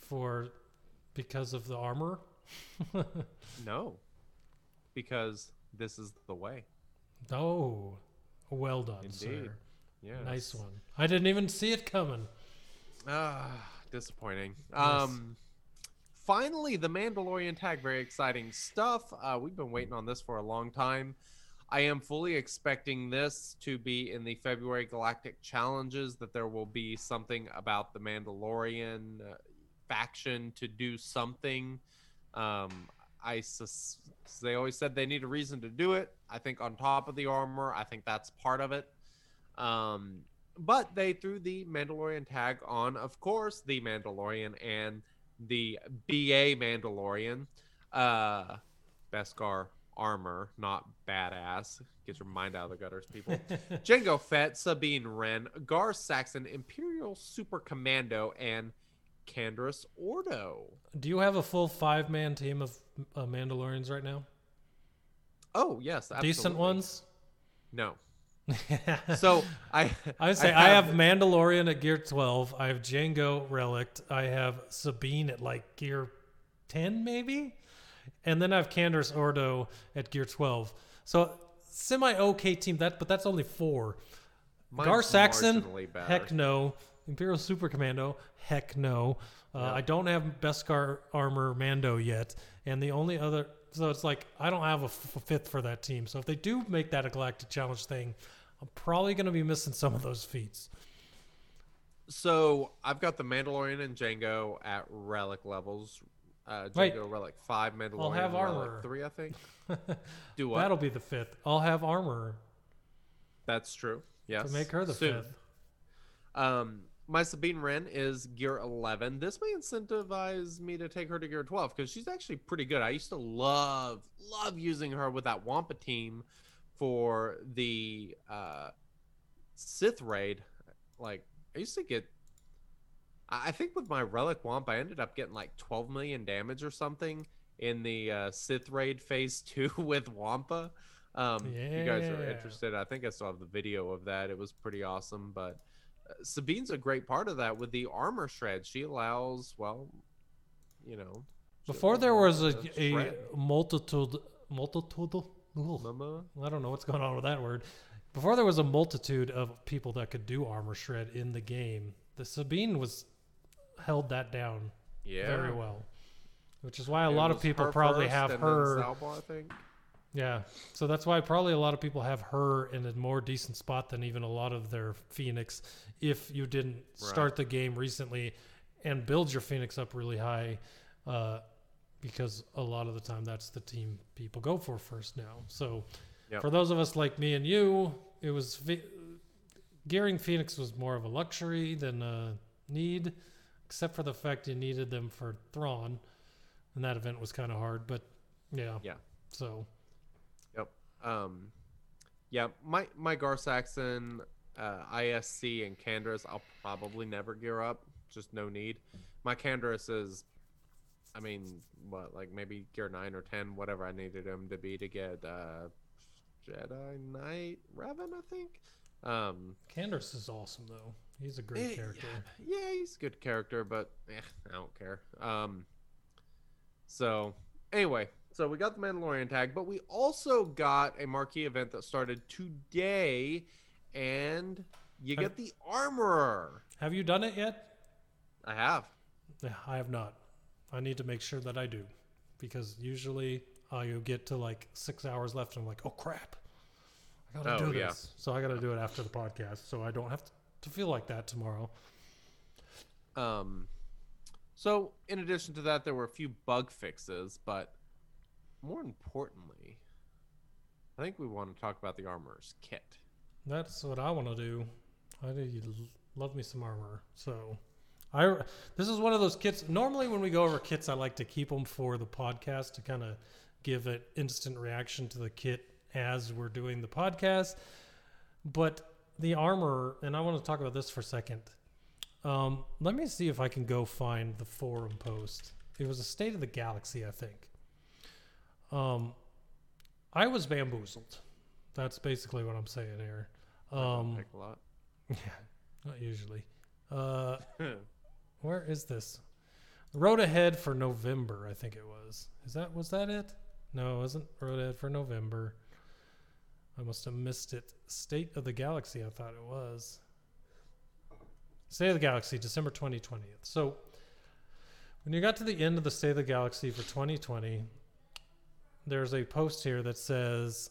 for because of the armor. No, because this is the way. Oh, well done, Indeed. sir. Yeah, Nice one. I didn't even see it coming. Ah, disappointing. Um, finally, the Mandalorian tag. Very exciting stuff. Uh, we've been waiting on this for a long time. I am fully expecting this to be in the February Galactic Challenges. That there will be something about the Mandalorian uh, faction to do something. Um, I sus- they always said they need a reason to do it. I think on top of the armor, I think that's part of it. Um, but they threw the Mandalorian tag on, of course, the Mandalorian and the BA Mandalorian. Uh, Beskar armor, not badass. Get your mind out of the gutters, people. Jango Fett, Sabine Wren, Gar Saxon, Imperial Super Commando, and Canderous Ordo. Do you have a full five man team of uh, Mandalorians right now? Oh yes, absolutely. Decent ones. No. So I I would say I have, Mandalorian at gear 12. I have Jango Relict. I have Sabine at like gear 10, maybe. And then I have Canderous Ordo at gear 12. So semi okay team. That, but that's only four. mine's Gar Saxon, heck no. Imperial Super Commando, heck no. Uh, Yeah. I don't have Beskar Armor Mando yet, and the only other, so it's like I don't have a f- fifth for that team. So if they do make that a Galactic Challenge thing, I'm probably going to be missing some of those feats. So I've got the Mandalorian and Jango at relic levels. Uh, Jango Wait. relic five, Mandalorian I'll have relic armor. three, I think. Do what? That'll be the fifth. I'll have armor That's true. Yes. to make her the Soon. fifth. Um, my Sabine Wren is gear 11. This may incentivize me to take her to gear 12 because she's actually pretty good. I used to love, love using her with that Wampa team for the uh, Sith raid. Like, I used to get, I think with my Relic Wampa, I ended up getting like 12 million damage or something in the uh, Sith raid phase two with Wampa. Um, if you guys are interested, I think I still have the video of that. It was pretty awesome, but Sabine's a great part of that with the armor shred. She allows, well, you know. Before there was a, a multitude, multitude, Mama? I don't know what's going on with that word. Before there was a multitude of people that could do armor shred in the game. The Sabine was held that down Yeah. very well, which is why a It lot of people probably have her. Salvo, I think. Yeah, so that's why probably a lot of people have her in a more decent spot than even a lot of their Phoenix. If you didn't start the game recently and build your Phoenix up really high, uh, because a lot of the time that's the team people go for first now. So Yep. for those of us like me and you, it was gearing Phoenix was more of a luxury than a need, except for the fact you needed them for Thrawn, and that event was kind of hard. But yeah, Yeah. So. Um, yeah, my my Gar Saxon, uh, ISC, and Canderous, I'll probably never gear up. Just no need. My Canderous is, I mean, what like maybe gear nine or ten, whatever I needed him to be to get uh, Jedi Knight Revan, I think. Um, Canderous is awesome though. He's a great eh, character. Yeah, he's a good character, but eh, I don't care. Um, so anyway, so we got the Mandalorian tag, but we also got a marquee event that started today, and you Have- get the armorer. Have you done it yet? I have. Yeah, I have not. I need to make sure that I do, because usually I get to like six hours left, and I'm like, oh crap, I gotta Oh, do yeah. this. So I gotta do it after the podcast, so I don't have to, to feel like that tomorrow. Um, so in addition to that, there were a few bug fixes, but more importantly, I think we want to talk about the armorer's kit. That's what I want to do. I do love me some armor. So, I this is one of those kits. Normally, when we go over kits, I like to keep them for the podcast to kind of give an instant reaction to the kit as we're doing the podcast. But the armor, and I want to talk about this for a second. Um, let me see if I can go find the forum post. It was a State of the Galaxy, I think. Um, I was bamboozled. That's basically what I'm saying here. Um, a lot. yeah, not usually. Uh, where is this? Road ahead for November, I think it was. Is that was that it? No, it wasn't road ahead for November. I must have missed it. State of the Galaxy, I thought it was. State of the Galaxy, December 2020. So when you got to the end of the State of the Galaxy for 2020, there's a post here that says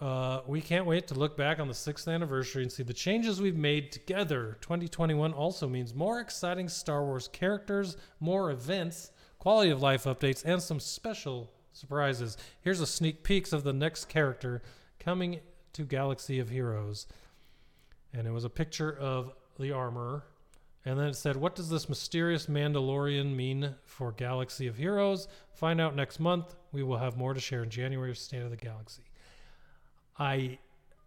uh, we can't wait to look back on the sixth anniversary and see the changes we've made together. 2021 also means more exciting Star Wars characters, more events, quality of life updates, and some special surprises. Here's a sneak peeks of the next character coming to Galaxy of Heroes. And it was a picture of the armor. And then it said, What does this mysterious Mandalorian mean for Galaxy of Heroes? Find out next month. We will have more to share in January State of the Galaxy. I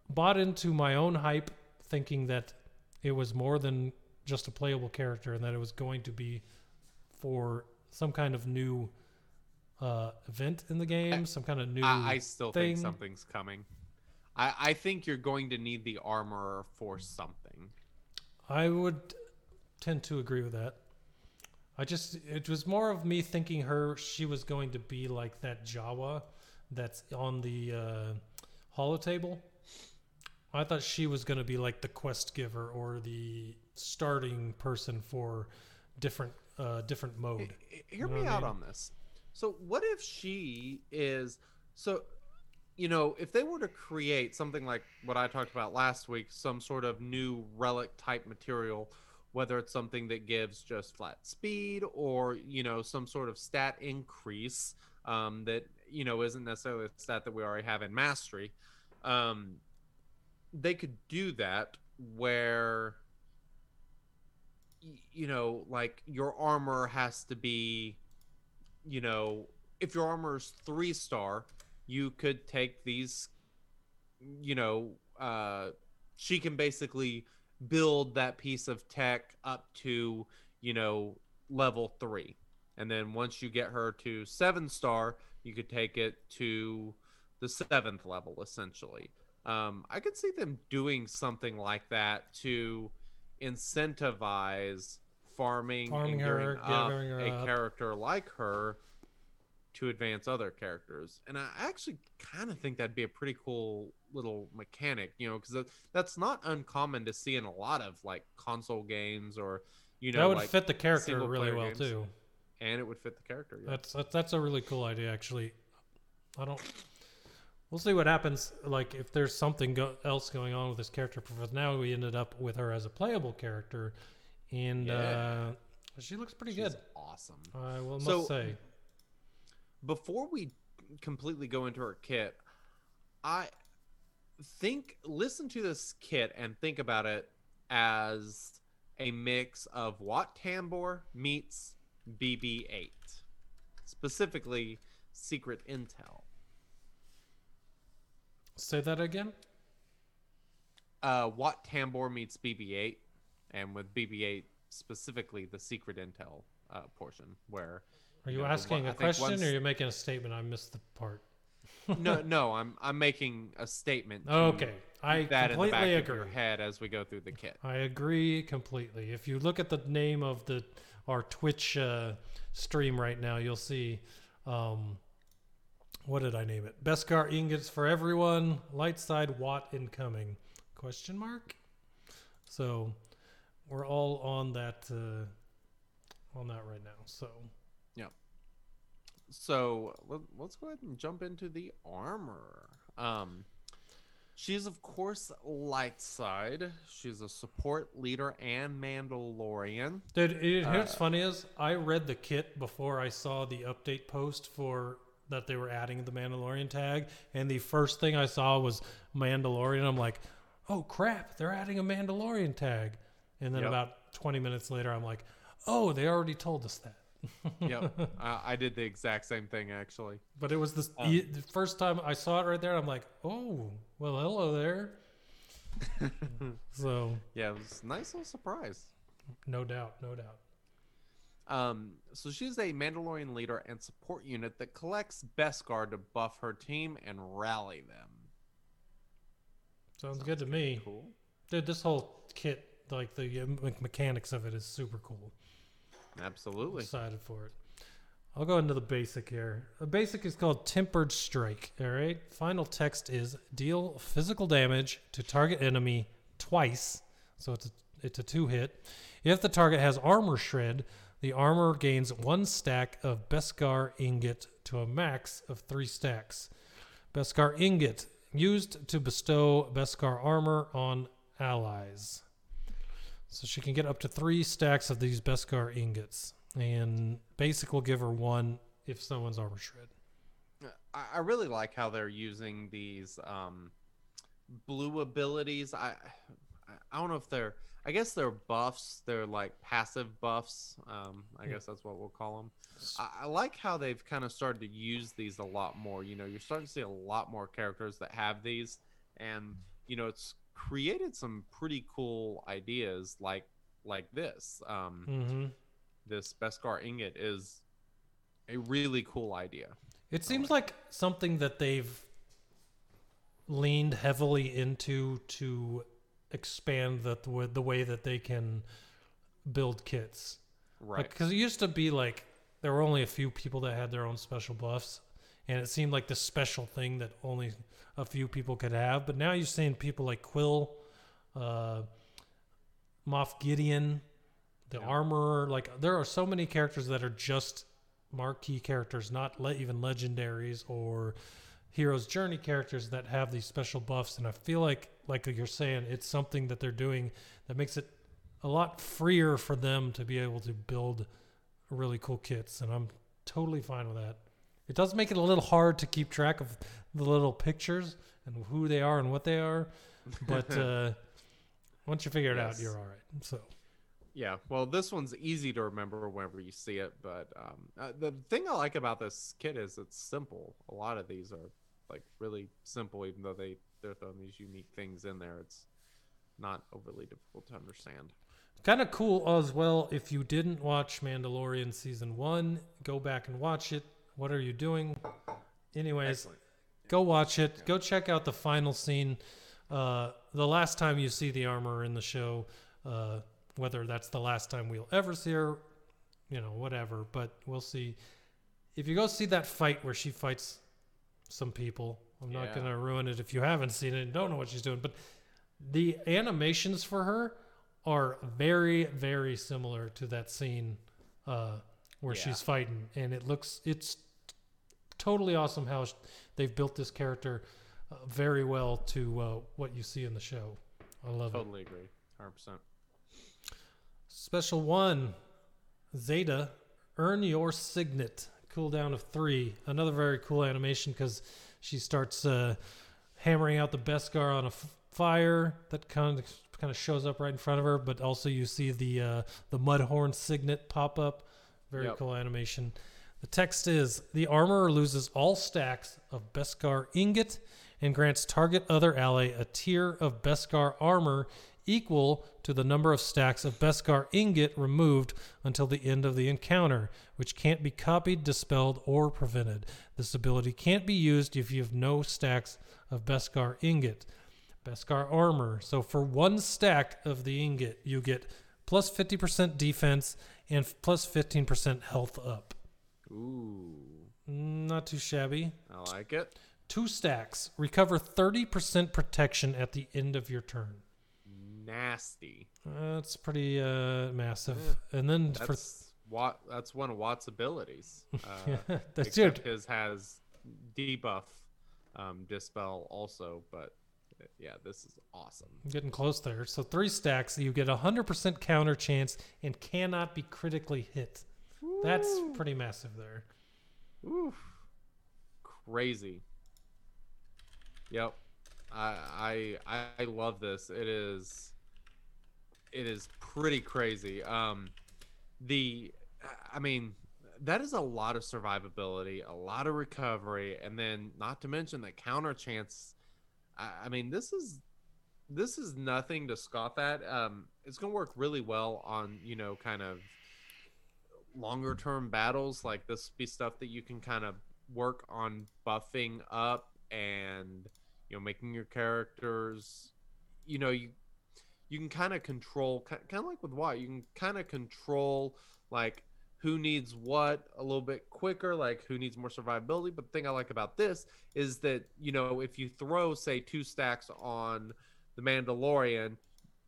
bought into my own hype thinking that it was more than just a playable character and that it was going to be for some kind of new uh, event in the game, some kind of new. I, I still thing. think something's coming. I, I think you're going to need the armor for something. I would tend to agree with that. I just it was more of me thinking her she was going to be like that Jawa that's on the uh, holo table. I thought she was going to be like the quest giver or the starting person for different uh, different mode. H- Hear know me I out mean? on this. So, what if she is so? You know, if they were to create something like what I talked about last week, some sort of new relic type material, whether it's something that gives just flat speed or you know some sort of stat increase um, that you know isn't necessarily a stat that we already have in mastery, um, they could do that where you know like your armor has to be you know if your armor is three star you could take these you know uh she can basically build that piece of tech up to you know level three. And then once you get her to seven star you could take it to the seventh level essentially. Um, i could see them doing something like that to incentivize farming, Farming and her, up her a up. character like her to advance other characters. And i actually kind of think that'd be a pretty cool little mechanic you know because that's not uncommon to see in a lot of like console games or you know that would like fit the character really well games. too. and it would fit the character yeah. That's that's that's a really cool idea, actually. I don't. We'll see what happens. Like if there's something go- else going on with this character, because now we ended up with her as a playable character, and Yeah. uh, she looks pretty She's good. awesome I will must So- say. before we completely go into her kit, I think listen to this kit and think about it as a mix of Wat Tambor meets BB-8, specifically Secret Intel. Say that again. Uh, Wat Tambor meets BB-8, and with BB-8 specifically the Secret Intel uh, portion where. Are you know, the one- asking a question once- or are you making a statement? I missed the part. No, no, I'm I'm making a statement. Okay, I keep that in the completely agree. head as we go through the kit. I agree completely. If you look at the name of the our Twitch uh, stream right now, you'll see. Um, what did I name it? Beskar ingots for everyone. Light side Wat incoming? Question mark. So we're all on that uh, on that right now. So So let, let's go ahead and jump into the armor. Um, she's of course light side. She's a support leader and Mandalorian. Dude, it, what's Uh, funny is I read the kit before I saw the update post for that they were adding the Mandalorian tag, and the first thing I saw was Mandalorian. I'm like, oh crap, they're adding a Mandalorian tag. And then Yep. about 20 minutes later, I'm like, oh, they already told us that. Yep, uh, I did the exact same thing actually. But it was this, Um, the the first time I saw it right there. I'm like, oh, well, hello there. so, Yeah, it was a nice little surprise. no doubt, no doubt. Um, so she's a Mandalorian leader and support unit that collects Beskar to buff her team and rally them. Sounds good to me. Cool. Dude, this whole kit, like the uh, mechanics of it, is super cool. Absolutely. Excited for it. I'll go into the basic here. The basic is called Tempered Strike. All right. Final text is deal physical damage to target enemy twice. So it's a, it's a two hit. If the target has armor shred, the armor gains one stack of Beskar ingot to a max of three stacks. Beskar ingot used to bestow Beskar armor on allies. So she can get up to three stacks of these Beskar ingots. And basic will give her one if someone's armor shred. I, really like how they're using these um, blue abilities. I I- I don't know if they're. I guess they're buffs. They're like passive buffs. Um, I Yeah. guess that's what we'll call them. I, I like how they've kind of started to use these a lot more. You know, you're starting to see a lot more characters that have these, and you know, it's created some pretty cool ideas like like this. Um, Mm-hmm. this Beskar ingot is a really cool idea. It seems like something that they've leaned heavily into to expand the the, the way that they can build kits. Right. Because it used to be like there were only a few people that had their own special buffs, and it seemed like the special thing that only a few people could have. But now you're seeing people like Kuiil, uh, Moff Gideon, the Armorer. Like there are so many characters that are just marquee characters, not le- even legendaries or hero's journey characters that have these special buffs. And I feel like, like you're saying, it's something that they're doing that makes it a lot freer for them to be able to build really cool kits. And I'm totally fine with that. It does make it a little hard to keep track of the little pictures and who they are and what they are, but uh, once you figure it out, you're all right. So Yeah, well, this one's easy to remember whenever you see it, but um, uh, the thing I like about this kit is it's simple. A lot of these are like really simple, even though they they're throwing these unique things in there. It's not overly difficult to understand. kind of cool as well. If you didn't watch Mandalorian season one, go back and watch it. What are you doing? Anyways, go watch it. Go check out the final scene. Uh, the last time you see the armor in the show, uh, whether that's the last time we'll ever see her, you know, whatever. But we'll see. If you go see that fight where she fights some people, I'm not Yeah. gonna ruin it if you haven't seen it and don't know what she's doing. But the animations for her are very, very similar to that scene uh, where Yeah. she's fighting, and it looks it's totally awesome how they've built this character uh, very well to uh, what you see in the show. I love it. Totally agree, hundred percent. Special one, Zeta, earn your signet. Cooldown of three. Another very cool animation because she starts uh, hammering out the Beskar on a f- fire that kind of kind of shows up right in front of her. But also you see the uh, the Mudhorn signet pop up. Very Yep. cool animation. The text is the armorer loses all stacks of Beskar ingot and grants target other ally a tier of Beskar armor equal to the number of stacks of Beskar ingot removed until the end of the encounter, which can't be copied, dispelled, or prevented. This ability can't be used if you have no stacks of Beskar ingot. Beskar armor. So for one stack of the ingot, you get plus 50% defense and f- plus 15% health up. Ooh, Not too shabby. I like it. Two stacks. Recover 30% protection at the end of your turn. Nasty. That's pretty uh, massive. And then for That's Wat. That's one of Wat's abilities. Uh, that's except dude. his has debuff, um, dispel also, but yeah, this is awesome. Getting close there. So three stacks, you get a hundred percent counter chance and cannot be critically hit. That's pretty massive there. Oof. Crazy. Yep. I I I love this. It is it is pretty crazy. Um the I mean that is a lot of survivability, a lot of recovery, and then not to mention the counter chance. I, mean, this is this is nothing to scoff at. Um, it's gonna work really well on you know kind of longer term battles. Like this be stuff that you can kind of work on buffing up and you know making your characters. You know you you can kind of control kind of like with what you can kind of control like who needs what a little bit quicker like who needs more survivability. But the thing i like about this is that you know if you throw say two stacks on the mandalorian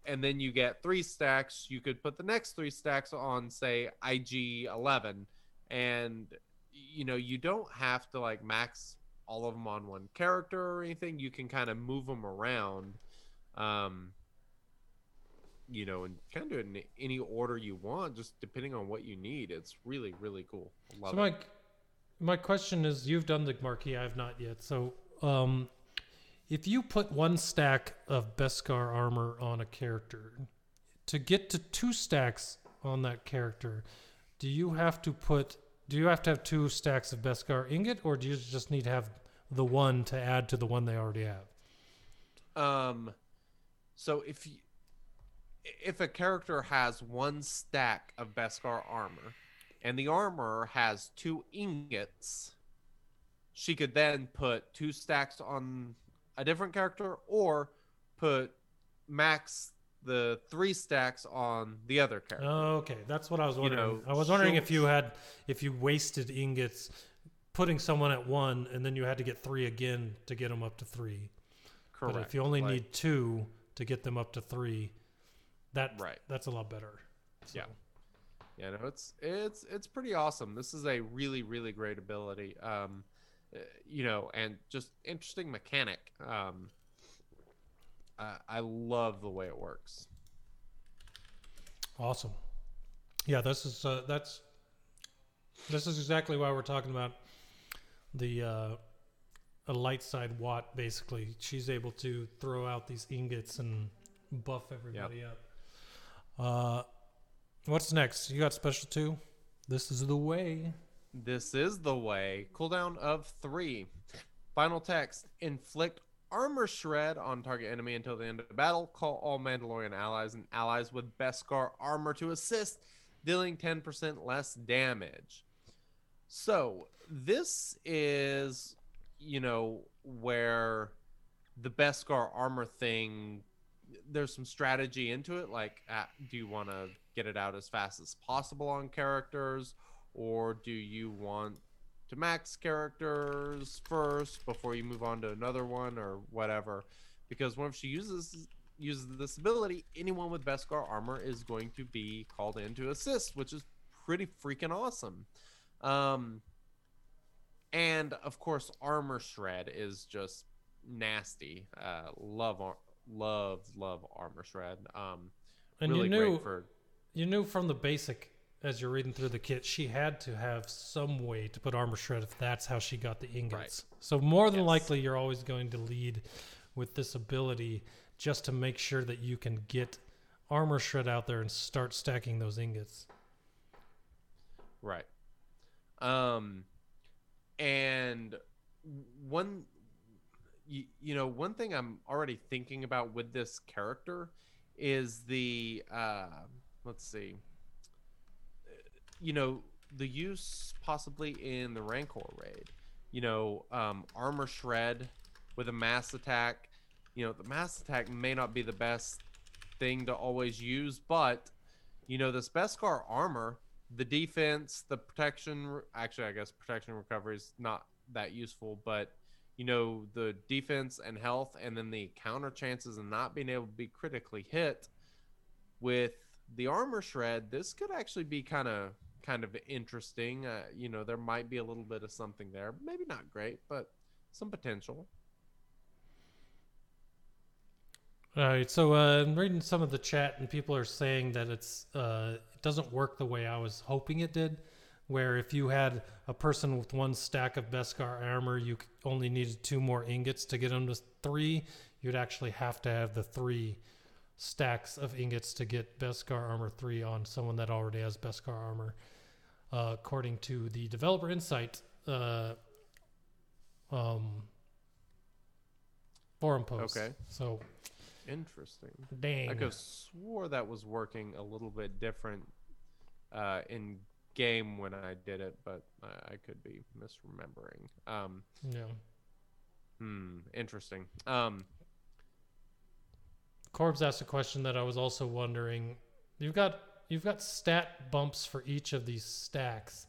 and then you get three stacks you could put the next three stacks on say ig 11 and you know you don't have to like max all of them on one character or anything. You can kind of move them around. Um you know, and kind of in any order you want, just depending on what you need. It's really, really cool. So it. my my question is, you've done the marquee, I have not yet. So, um, if you put one stack of Beskar armor on a character, to get to two stacks on that character, do you have to put? Do you have to have two stacks of Beskar ingot, or do you just need to have the one to add to the one they already have? Um, so if you, if a character has one stack of Beskar armor, and the armor has two ingots, she could then put two stacks on a different character or put max the three stacks on the other character. Oh, okay, that's what I was You wondering. know, I was wondering if you had if you wasted ingots putting someone at one, and then you had to get three again to get them up to three. Correct. But if you only Like- need two to get them up to three, that Right. that's a lot better. So, Yeah. Yeah, no, it's it's it's pretty awesome. This is a really really great ability. Um, uh, you know, and just interesting mechanic. Um, I, I love the way it works. Awesome. Yeah, this is uh, that's this is exactly why we're talking about the uh, a light side Wat. Basically, she's able to throw out these ingots and buff everybody up. Uh, what's next? You got special two. This is the way. This is the way. Cooldown of three. Final text: Inflict armor shred on target enemy until the end of the battle. Call all Mandalorian allies and allies with Beskar armor to assist, dealing 10% less damage. So this is, you know, where the Beskar armor thing. There's some strategy into it. Like, uh, do you want to get it out as fast as possible on characters, or do you want to max characters first before you move on to another one or whatever? Because once she uses uses this ability, anyone with Beskar armor is going to be called in to assist, which is pretty freaking awesome. Um, and of course, armor shred is just nasty. Uh, love, ar- love, love armor shred. Um, And really you knew great for you knew from the basic as you're reading through the kit, she had to have some way to put armor shred if that's how she got the ingots. So more than Yes. likely, you're always going to lead with this ability just to make sure that you can get armor shred out there and start stacking those ingots. Right. Um and one you, you know, one thing I'm already thinking about with this character is the uh let's see. You know, the use possibly in the Rancor raid. You know, um armor shred with a mass attack. You know, the mass attack may not be the best thing to always use, but you know, this Beskar armor, the defense, the protection. Actually, I guess protection recovery is not that useful, but you know, the defense and health, and then the counter chances and not being able to be critically hit with the armor shred. This could actually be kind of kind of interesting. Uh, you know, there might be a little bit of something there. Maybe not great, but some potential. All right, so uh, I'm reading some of the chat, and people are saying that it's uh, it doesn't work the way I was hoping it did. Where if you had a person with one stack of Beskar armor, you only needed two more ingots to get them to three. You'd actually have to have the three stacks of ingots to get Beskar armor three on someone that already has Beskar armor, uh, according to the developer insight uh, um, forum post. Okay. so Interesting. dang. I could have swore that was working a little bit different uh, in game when I did it, but I, I could be misremembering. Um, Yeah. hmm, interesting. Um, Corbs asked a question that I was also wondering. You've got you've got stat bumps for each of these stacks,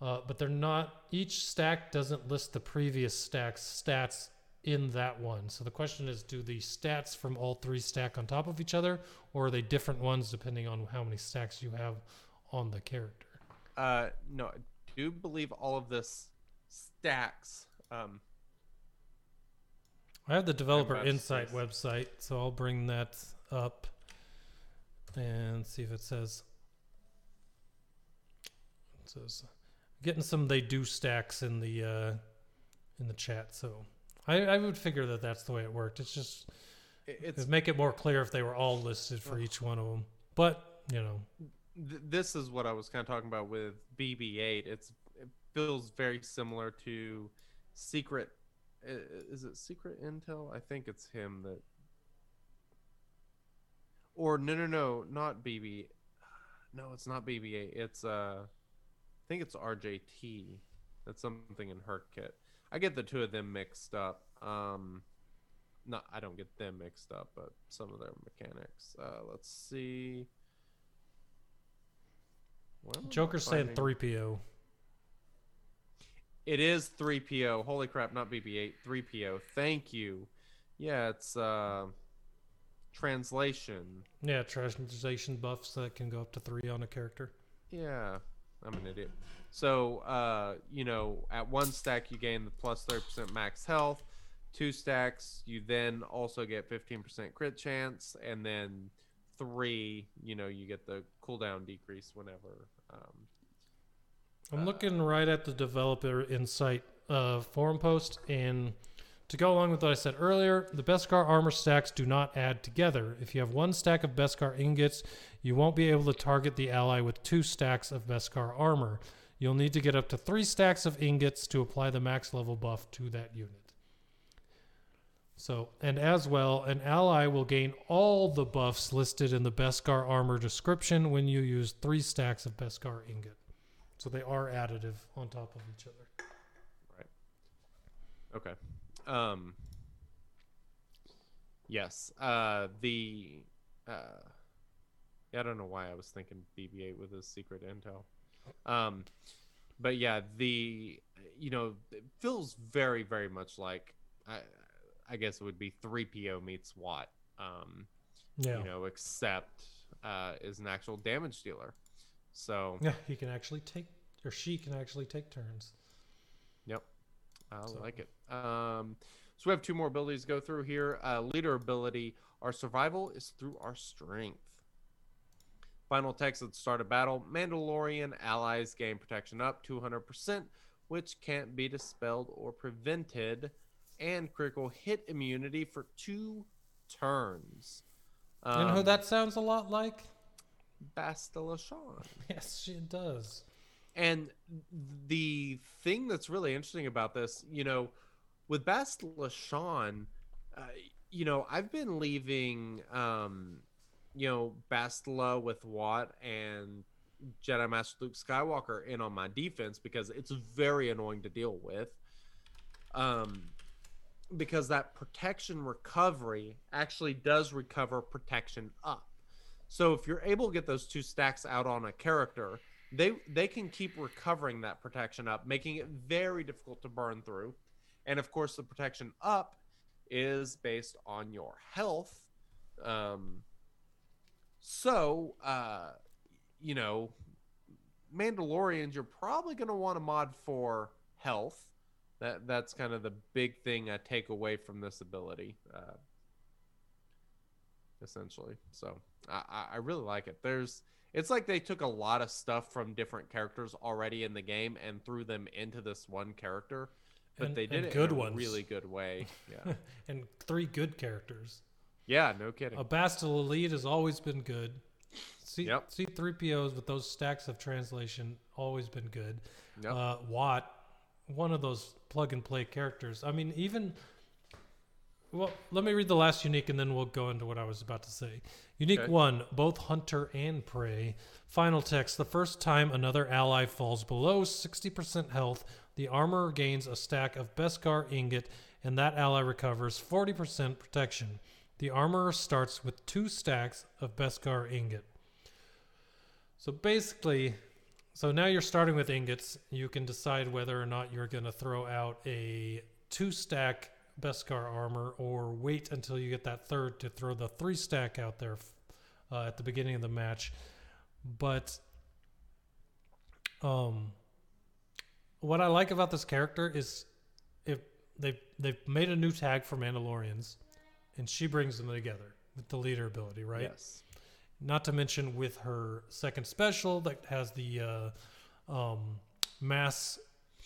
uh, but they're not. Each stack doesn't list the previous stack's stats in that one. So the question is, do the stats from all three stack on top of each other, or are they different ones depending on how many stacks you have on the character? Uh, no, I do believe all of this stacks. Um, I have the developer insight six. website, so I'll bring that up and see if it says. It says getting some they do stacks in the uh, in the chat, so I, I would figure that that's the way it worked. It's just it's it'd make it more clear if they were all listed for each one of them. But you know, th- this is what I was kind of talking about with BB-8. It's it feels very similar to Secret. Is it Secret Intel? I think it's him that. Or no, no, no, not BB. No, it's not BB-8. It's uh, I think it's RJT. That's something in her kit. I get the two of them mixed up. Um, no, I don't get them mixed up, but some of their mechanics. Uh, let's see. Why am I Joker's saying finding- 3PO. It is 3PO. Holy crap, not BB8. 3PO. Thank you. Yeah, it's uh translation. Yeah, translation buffs that can go up to three on a character. Yeah, I'm an idiot. So, uh, you know, at one stack you gain the plus 30% max health. Two stacks, you then also get 15% crit chance, and then three, you know, you get the cooldown decrease whenever. Um, I'm looking right at the developer insight uh, forum post, and to go along with what I said earlier, the Beskar armor stacks do not add together. If you have one stack of Beskar ingots, you won't be able to target the ally with two stacks of Beskar armor. You'll need to get up to three stacks of ingots to apply the max level buff to that unit. So, and as well, an ally will gain all the buffs listed in the Beskar armor description when you use three stacks of Beskar ingot. So they are additive on top of each other. Right. Okay. Um Yes. Uh the uh I don't know why I was thinking BB-8 with his secret intel. Um but yeah, the you know, it feels very very much like I I guess it would be 3PO meets Wat. Um Yeah. you know, except uh is an actual damage dealer. So, Yeah, he can actually take, or she can actually take turns. Yep. I So- like it. Um, so we have two more abilities to go through here. Uh, leader ability. Our survival is through our strength. Final text at the start of battle. Mandalorian allies gain protection up 200%, which can't be dispelled or prevented, and critical hit immunity for two turns. you know who Um, that sounds a lot like? Bastila Shan. Yes, she does. And the thing that's really interesting about this, you know, with Bastila Shan, uh, you know, I've been leaving, um, you know, Bastila with Wat and Jedi Master Luke Skywalker in on my defense because it's very annoying to deal with. Um, because that protection recovery actually does recover protection up. So if you're able to get those two stacks out on a character, they they can keep recovering that protection up, making it very difficult to burn through. And of course, the protection up is based on your health. Um, so, uh, you know, Mandalorians, you're probably going to want to mod for health. That that's kind of the big thing I take away from this ability, uh, essentially. So I, I- really like it. There's it's like they took a lot of stuff from different characters already in the game and threw them into this one character, but And- they did it good in a ones. really good way. Yeah, and three good characters. yeah, no kidding. A Bastille Elite has always been good. C- Yep. C3POs with those stacks of translation always been good. Yep. Uh, Wat, one of those plug and play characters. I mean, even. Well, let me read the last unique and then we'll go into what I was about to say. Unique Okay. one, both hunter and prey. Final text the first time another ally falls below 60% health, the armor gains a stack of Beskar ingot and that ally recovers 40% protection. The armorer starts with two stacks of Beskar ingot. So basically, so now you're starting with ingots. You can decide whether or not you're going to throw out a two stack Beskar armor or wait until you get that third to throw the three stack out there uh, at the beginning of the match. But um, what I like about this character is if they've they've made a new tag for Mandalorians, and she brings them together with the leader ability, right? Yes. Not to mention with her second special that has the uh, um, mass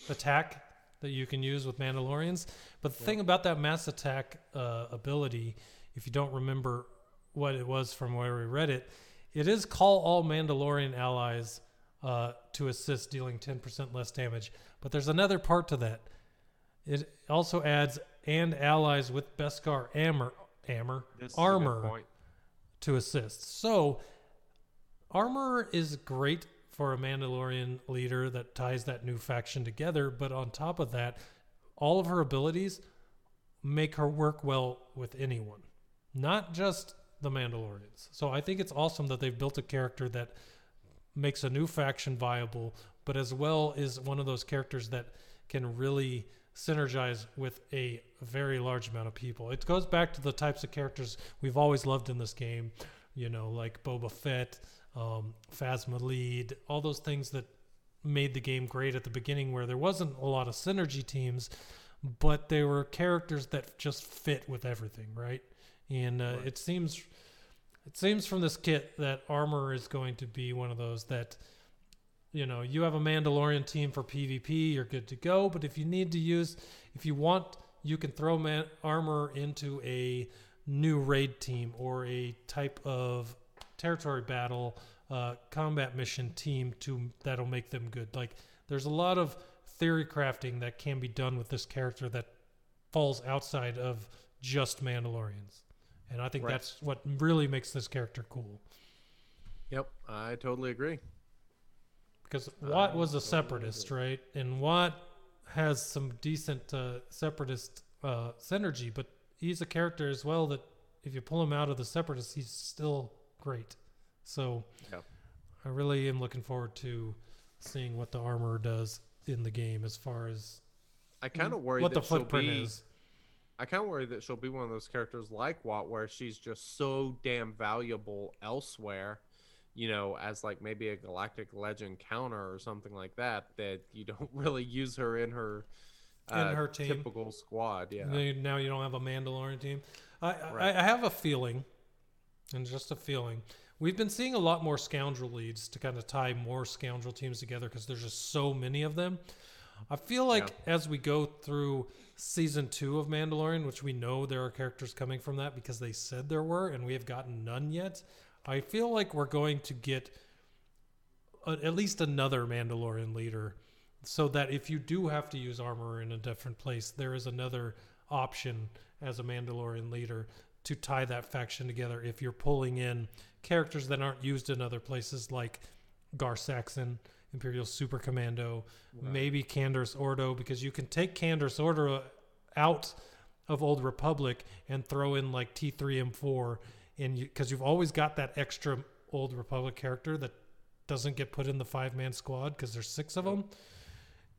attack that you can use with Mandalorians. But the thing about that mass attack uh, ability, if you don't remember what it was from where we read it, it is call all Mandalorian allies uh, to assist, dealing 10% less damage. But there's another part to that. It also adds and allies with Beskar armor, armor, This is a good armor. To assist. So, armor is great for a Mandalorian leader that ties that new faction together. But on top of that, all of her abilities make her work well with anyone, not just the Mandalorians. So I think it's awesome that they've built a character that makes a new faction viable, but as well is one of those characters that can really synergize with a very large amount of people. It goes back to the types of characters we've always loved in this game, you know, like Boba Fett, um, Phasma Lead, all those things that made the game great at the beginning where there wasn't a lot of synergy teams, but they were characters that just fit with everything, right? And uh, it seems it seems from this kit that armor is going to be one of those that you know you have a mandalorian team for pvp you're good to go but if you need to use if you want you can throw man, armor into a new raid team or a type of territory battle uh, combat mission team to that'll make them good like there's a lot of theory crafting that can be done with this character that falls outside of just mandalorians and i think Right. that's what really makes this character cool Yep, I totally agree. Because Wat was a separatist, right? And Wat has some decent uh, separatist uh, synergy, but he's a character as well that if you pull him out of the separatists, he's still great. So Yep. I really am looking forward to seeing what the armor does in the game as far as I kind of worry what the that she'll footprint be. is. I kind of worry that she'll be one of those characters like Wat, where she's just so damn valuable elsewhere, you know, as like maybe a galactic legend counter or something like that, that you don't really use her in her In uh, her team. typical squad. Yeah, Now- you don't have a Mandalorian team. I, Right. I, I have a feeling, and just a feeling, we've been seeing a lot more scoundrel leads to kind of tie more scoundrel teams together because there's just so many of them. I feel like as we go through season two of Mandalorian, which we know there are characters coming from that because they said there were, and we have gotten none yet. I feel like we're going to get a, at least another Mandalorian leader, so that if you do have to use armor in a different place, there is another option as a Mandalorian leader to tie that faction together. If you're pulling in characters that aren't used in other places, like Gar Saxon, Imperial Super Commando, maybe Canderous Ordo, because you can take Canderous Ordo out of Old Republic and throw in like T3 M4, and because you, have always got that extra Old Republic character that doesn't get put in the five man squad because there's six of them.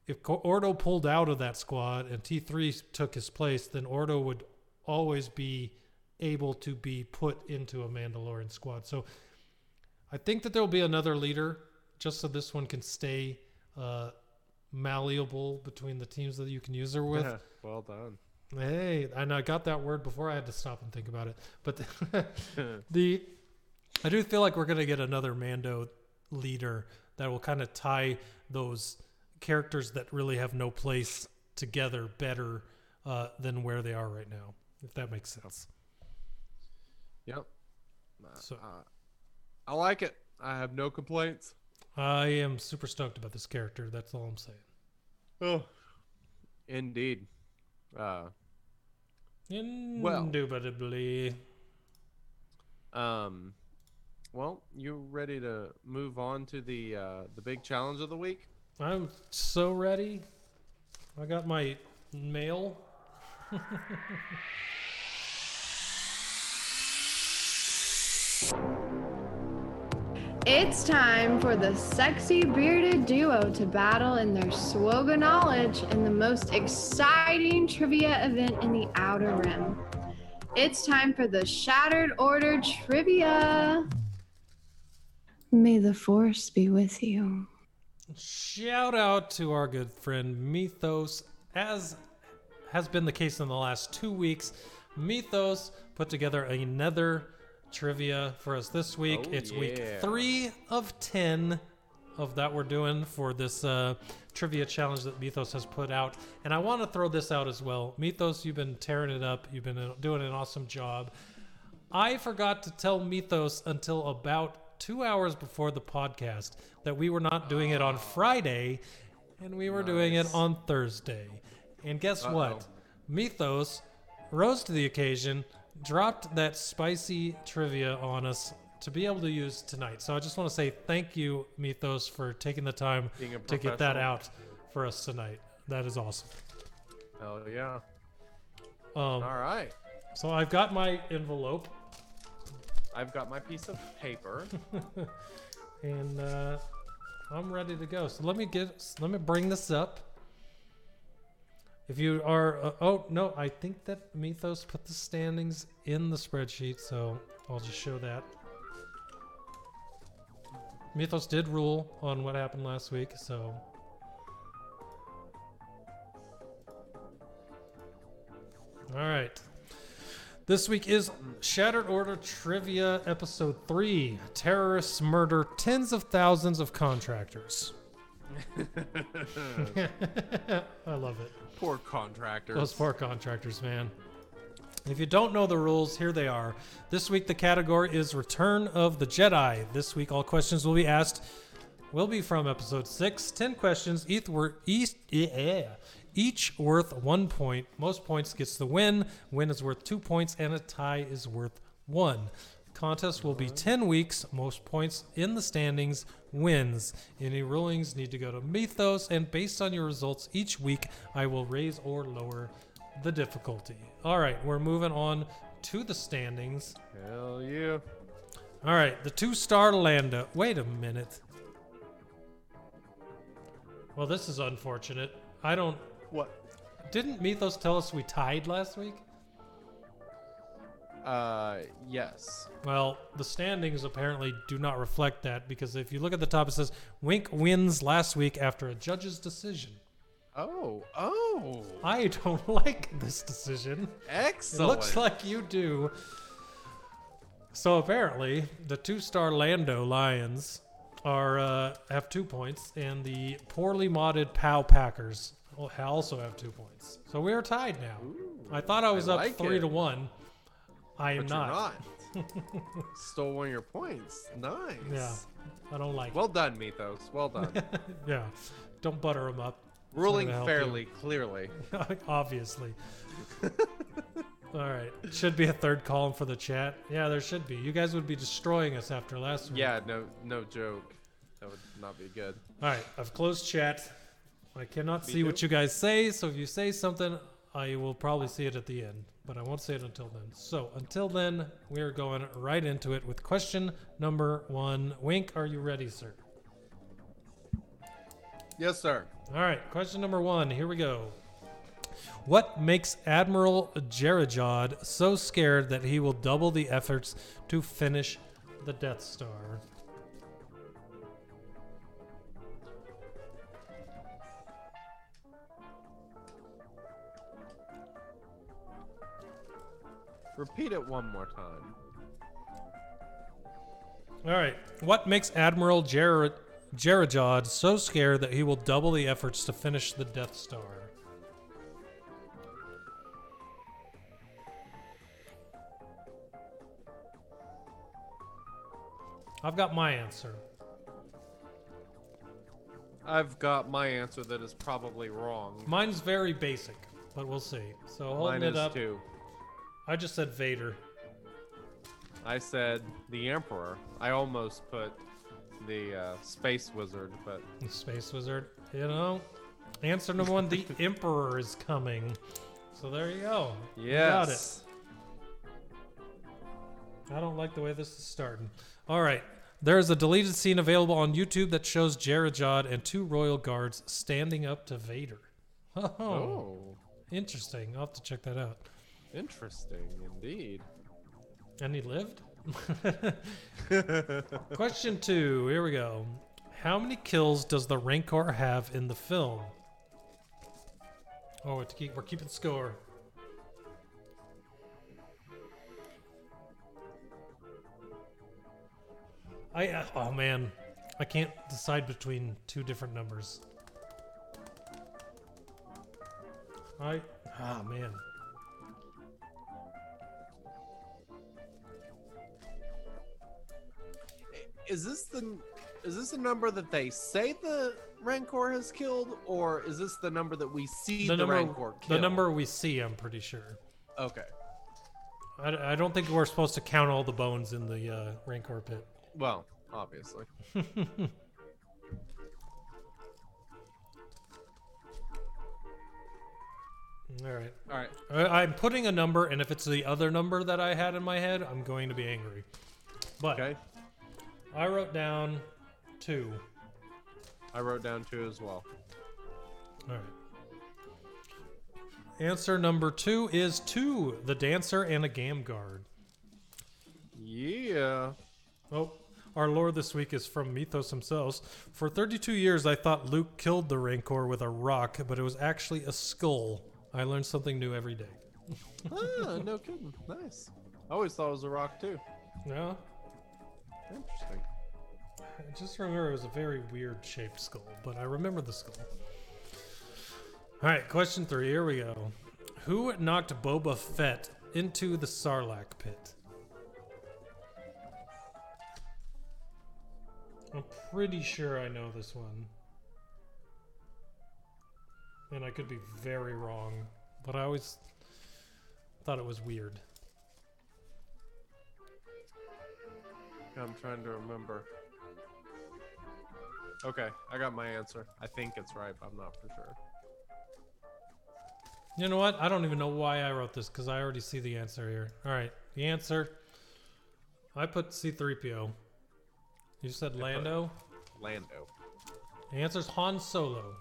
If Ordo pulled out of that squad and T3 took his place, then Ordo would always be able to be put into a Mandalorian squad. So I think that there will be another leader just so this one can stay uh, malleable between the teams that you can use her with. Yeah, well done. Hey, and I got that word before I had to stop and think about it. But the, I do feel like we're gonna get another Mando leader that will kind of tie those characters that really have no place together better uh, than where they are right now. If that makes sense. Yep. So Uh, I like it. I have no complaints. I am super stoked about this character. That's all I'm saying. Oh, indeed. Uh, Indubitably. um, well, you ready to move on to the uh, the big challenge of the week? I'm so ready. I got my mail. It's time for the sexy bearded duo to battle in their swoga knowledge in the most exciting trivia event in the Outer Rim. It's time for the Shattered Order trivia. May the Force be with you. Shout out to our good friend Mythos. As has been the case in the last two weeks, Mythos put together another trivia for us this week. Oh, it's week three of 10 of that we're doing for this uh, trivia challenge that Mythos has put out. And I want to throw this out as well. Mythos, you've been tearing it up, you've been uh, doing an awesome job. I forgot to tell Mythos until about two hours before the podcast that we were not doing it on Friday and we were doing it on Thursday. And guess what? Mythos rose to the occasion, dropped that spicy trivia on us to be able to use tonight. So I just want to say thank you, Mythos, for taking the time to get that out for us tonight. That is awesome. Hell yeah. Um, All right. so I've got my envelope, I've got my piece of paper. and uh, I'm ready to go. So let me get, let me bring this up. If you are, uh, oh no, I think that Mythos put the standings in the spreadsheet, so I'll just show that. Mythos did rule on what happened last week, so. All right. This week is Shattered Order Trivia Episode 3 Terrorists Murder Tens of Thousands of Contractors. I love it. Poor contractors. Those poor contractors, man. If you don't know the rules, here they are. This week, the category is Return of the Jedi. This week, all questions will be asked will be from episode 6. 10 questions, each, wor- each, each worth one point. Most points gets the win. Win is worth two points, and a tie is worth one. Contest will be 10 weeks. Most points in the standings wins. Any rulings need to go to Mythos, and based on your results each week, I will raise or lower the difficulty. All right, we're moving on to the standings. Hell yeah. All right, the two star Lando. Wait a minute. Well, this is unfortunate. I don't. What? Didn't Mythos tell us we tied last week? Uh, yes. Well, the standings apparently do not reflect that because if you look at the top, it says Wink wins last week after a judge's decision. Oh, oh. I don't like this decision. Excellent. It looks like you do. So apparently, the two-star Lando Lions are uh, have two points, and the poorly modded POW Packers also have two points. So we are tied now. I thought I was I up like three it. to one. I am but not. you're not. Stole one of your points. Nice. Yeah, I don't like. Well done, Mythos. Well done. Yeah, don't butter them up. Ruling fairly, clearly. Obviously. All right. Should be a third column for the chat. Yeah, there should be. You guys would be destroying us after last week. Yeah, no, no joke. That would not be good. All right. I've closed chat. I cannot Me see what you guys say, so if you say something, I will probably see it at the end, but I won't say it until then. So until then, we are going right into it with question number one. Wink, are you ready, sir? Yes, sir. All right, question number one. Here we go. What makes Admiral Jerjerrod so scared that he will double the efforts to finish the Death Star? Repeat it one more time. All right. What makes Admiral Jer- Jerjerrod so scared that he will double the efforts to finish the Death Star? I've got my answer. I've got my answer that is probably wrong. Mine's very basic, but we'll see. So holding Mine it is up, too. I just said Vader. I said the Emperor. I almost put the uh, Space Wizard, but The Space Wizard. You know, answer number one: the Emperor is coming. So there you go. You got it. I don't like the way this is starting. All right. There is a deleted scene available on YouTube that shows Jerjerrod and two royal guards standing up to Vader. Oh, Oh, interesting. I'll have to check that out. Interesting indeed. And he lived? Question two. Here we go. How many kills does the Rancor have in the film? Oh, to keep, we're keeping score. I uh, oh man, I can't decide between two different numbers. I ah man. Is this the is this the number that they say the Rancor has killed, or is this the number that we see the, The number, Rancor kill? the number we see, I'm pretty sure. Okay. I, I don't think we're supposed to count all the bones in the uh, Rancor pit. Well, obviously. All right. All right. I'm putting a number, and if it's the other number that I had in my head, I'm going to be angry. But Okay. I wrote down two. I wrote down two as well. All right. Answer number two is two the dancer and a gam guard. Yeah. Oh, our lore this week is from Mythos themselves. For 32 years, I thought Luke killed the Rancor with a rock, but it was actually a skull. I learn something new every day. ah, no kidding. Nice. I always thought it was a rock too. Yeah, Interesting. I just remember it was a very weird shaped skull, but I remember the skull. All right, question three. Here we go. Who knocked Boba Fett into the Sarlacc pit? I'm pretty sure I know this one. And I could be very wrong, but I always thought it was weird. I'm trying to remember. Okay, I got my answer. I think it's right, but I'm not for sure. You know what? I don't even know why I wrote this because I already see the answer here. All right, the answer. I put C3PO. You said Lando. Lando. The answer's Han Solo.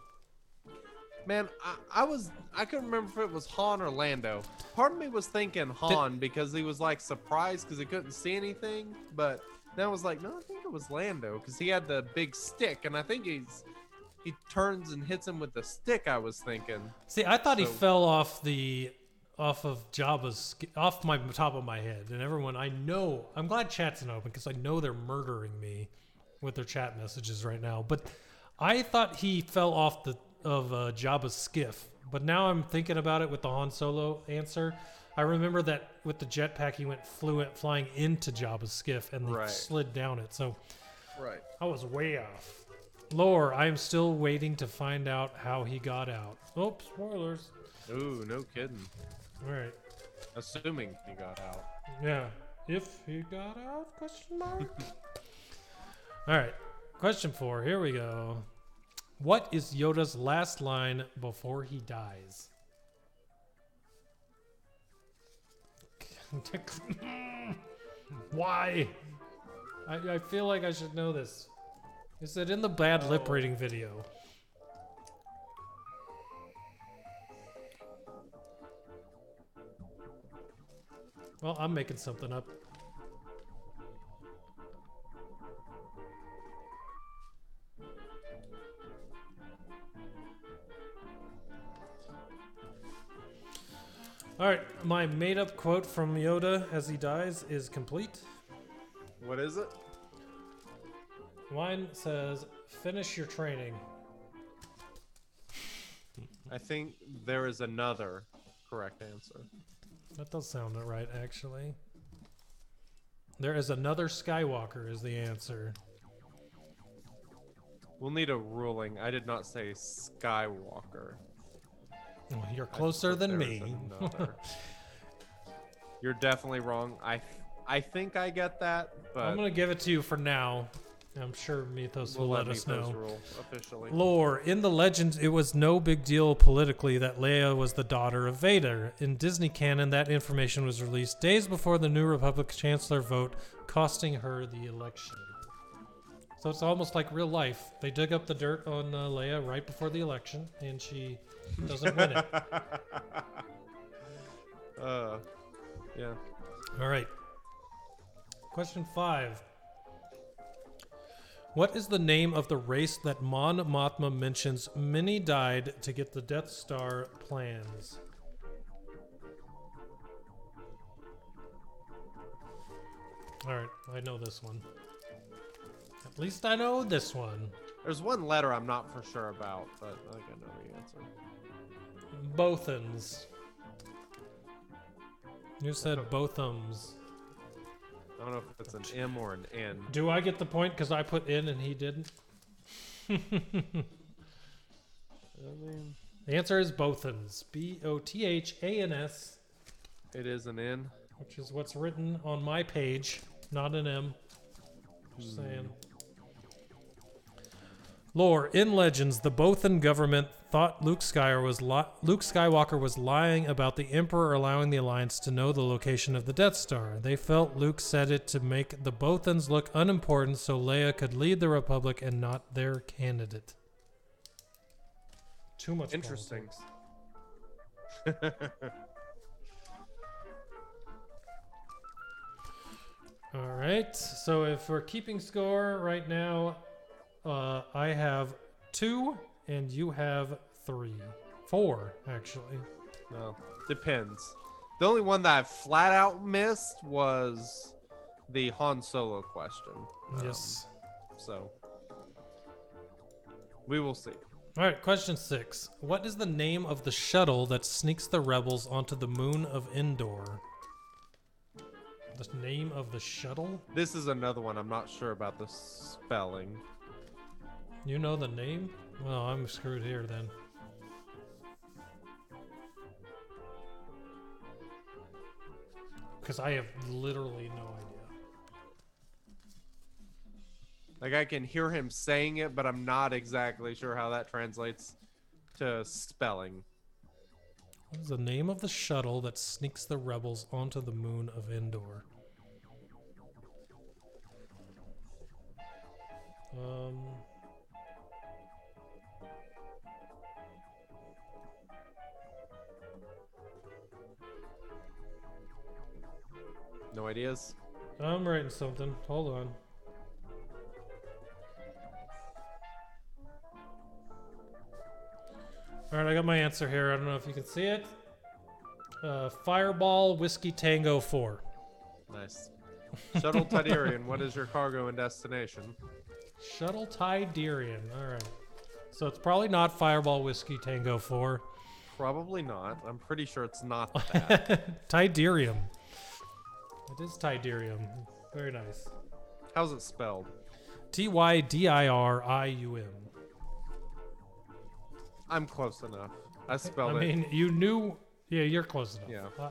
Man, I, I was I couldn't remember if it was Han or Lando. Part of me was thinking Han because he was like surprised because he couldn't see anything, but then I was like, no, I think it was Lando because he had the big stick, and I think he's he turns and hits him with the stick. I was thinking. See, I thought he fell off the off of Jabba's off my top of my head, and everyone I know. I'm glad chat's not open because I know they're murdering me with their chat messages right now. But I thought he fell off the of uh, Jabba's skiff. But now I'm thinking about it with the Han Solo answer. I remember that with the jetpack, he went fluent flying into Jabba's skiff and he Right. slid down it. So Right. I was way off. Lore, I am still waiting to find out how he got out. Oh, spoilers. Ooh, no kidding. All right. Assuming he got out. Yeah. If he got out? Question mark. All right. Question four. Here we go. What is Yoda's last line before he dies? Why? I, I feel like I should know this. Is it in the bad lip oh. reading video? Well, I'm making something up. All right, my made up quote from Yoda as he dies is complete. What is it? Mine says, finish your training. I think there is another correct answer. That does sound right, actually. There is another Skywalker, is the answer. We'll need a ruling. I did not say Skywalker. Oh, you're closer than me. You're definitely wrong. I I think I get that, but I'm gonna give it to you for now. I'm sure Mythos we'll will let let us Mythos know. rule officially. Lore. In the legends, it was no big deal politically that Leia was the daughter of Vader. In Disney canon, that information was released days before the New Republic Chancellor vote, costing her the election. So it's almost like real life. They dig up the dirt on uh, Leia right before the election, and she doesn't win it. uh, yeah. All right. Question five. What is the name of the race that Mon Mothma mentions many died to get the Death Star plans? All right, I know this one. At least I know this one. There's one letter I'm not for sure about, but I think I know the answer. Bothans. You said Bothams. I don't know if it's an M or an N. Do I get the point because I put in and he didn't? I mean, The answer is Bothans. B O T H A N S. it is an N. which is what's written on my page, not an M. Just hmm. saying. Lore in Legends, the Bothan government thought Luke Skywalker was li- Luke Skywalker was lying about the Emperor allowing the Alliance to know the location of the Death Star. They felt Luke said it to make the Bothans look unimportant, so Leia could lead the Republic and not their candidate. Too much Interesting. All right. So if we're keeping score right now, uh, I have two and you have three. Four, actually. No, depends. The only one that I flat out missed was the Han Solo question. Um, yes. So we will see. All right. Question six. What is the name of the shuttle that sneaks the rebels onto the moon of Endor? The name of the shuttle? This is another one. I'm not sure about the spelling. You know the name? Well, I'm screwed here then. Because I have literally no idea. Like I can hear him saying it, but I'm not exactly sure how that translates to spelling. What is the name of the shuttle that sneaks the rebels onto the moon of Endor? Um. No ideas. I'm writing something. Hold on. All right, I got my answer here. I don't know if you can see it. Uh, Fireball Whiskey Tango 4. Nice. Shuttle Tydirium, what is your cargo and destination? Shuttle Tydirium. All right. So it's probably not Fireball Whiskey Tango 4. Probably not. I'm pretty sure it's not that. Tydirium. It is Tydirium. Very nice. How's it spelled? T Y D I R I U M. I'm close enough. I spelled it. I it. mean, you knew. Yeah, you're close enough. Yeah. Uh,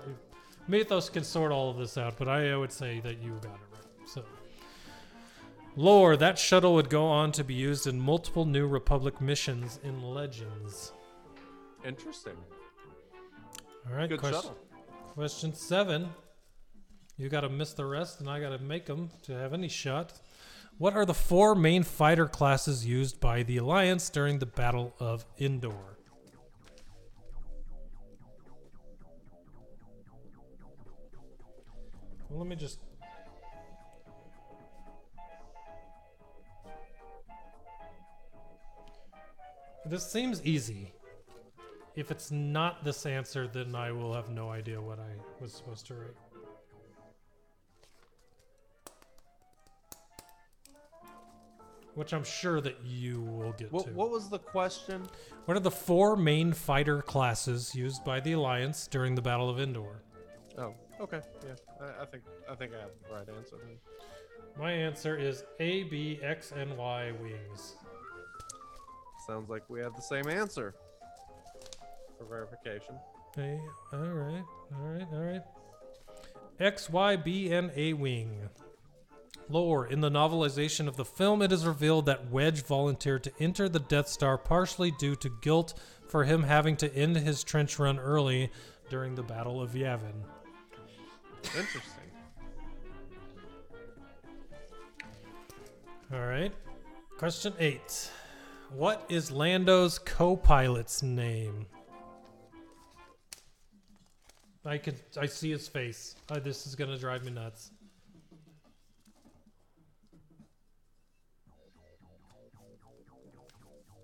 Mythos can sort all of this out, but I, I would say that you got it right. So, lore that shuttle would go on to be used in multiple New Republic missions in Legends. Interesting. All right, Good question, shuttle. question seven. You got to miss the rest, and I got to make them to have any shot. What are the four main fighter classes used by the Alliance during the Battle of? Well, let me just. This seems easy. If it's not this answer, then I will have no idea what I was supposed to write. Which I'm sure that you will get What, to. what was the question? What are the four main fighter classes used by the Alliance during the Battle of Endor? Oh, okay. Yeah, I, I think I think I have the right answer. Then. My answer is A, B, X, and Y wings. Sounds like we have the same answer. For verification. Hey, all right, all right, all right. X, Y, B, and A wing. Lore. In the novelization of the film, it is revealed that Wedge volunteered to enter the Death Star partially due to guilt for him having to end his trench run early during the Battle of Yavin. Interesting. All right. Question eight. What is Lando's co-pilot's name? I could. I see his face. Uh, this is gonna drive me nuts.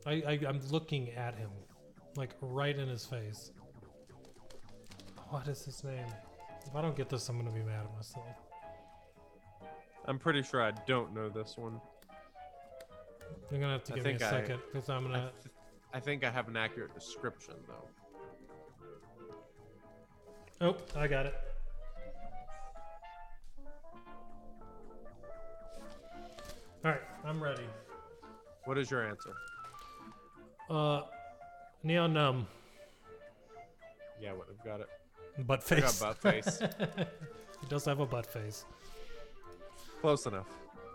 I, I I'm looking at him, like right in his face. What is his name? If I don't get this, I'm gonna be mad at myself. I'm pretty sure I don't know this one. You're gonna have to I give me a second because I'm gonna. th- I think I have an accurate description though. Oh, I got it. All right, I'm ready. What is your answer? Uh, Nien Nunb, Yeah, I would have got it. butt I face. got butt face. He does have a butt face. Close enough.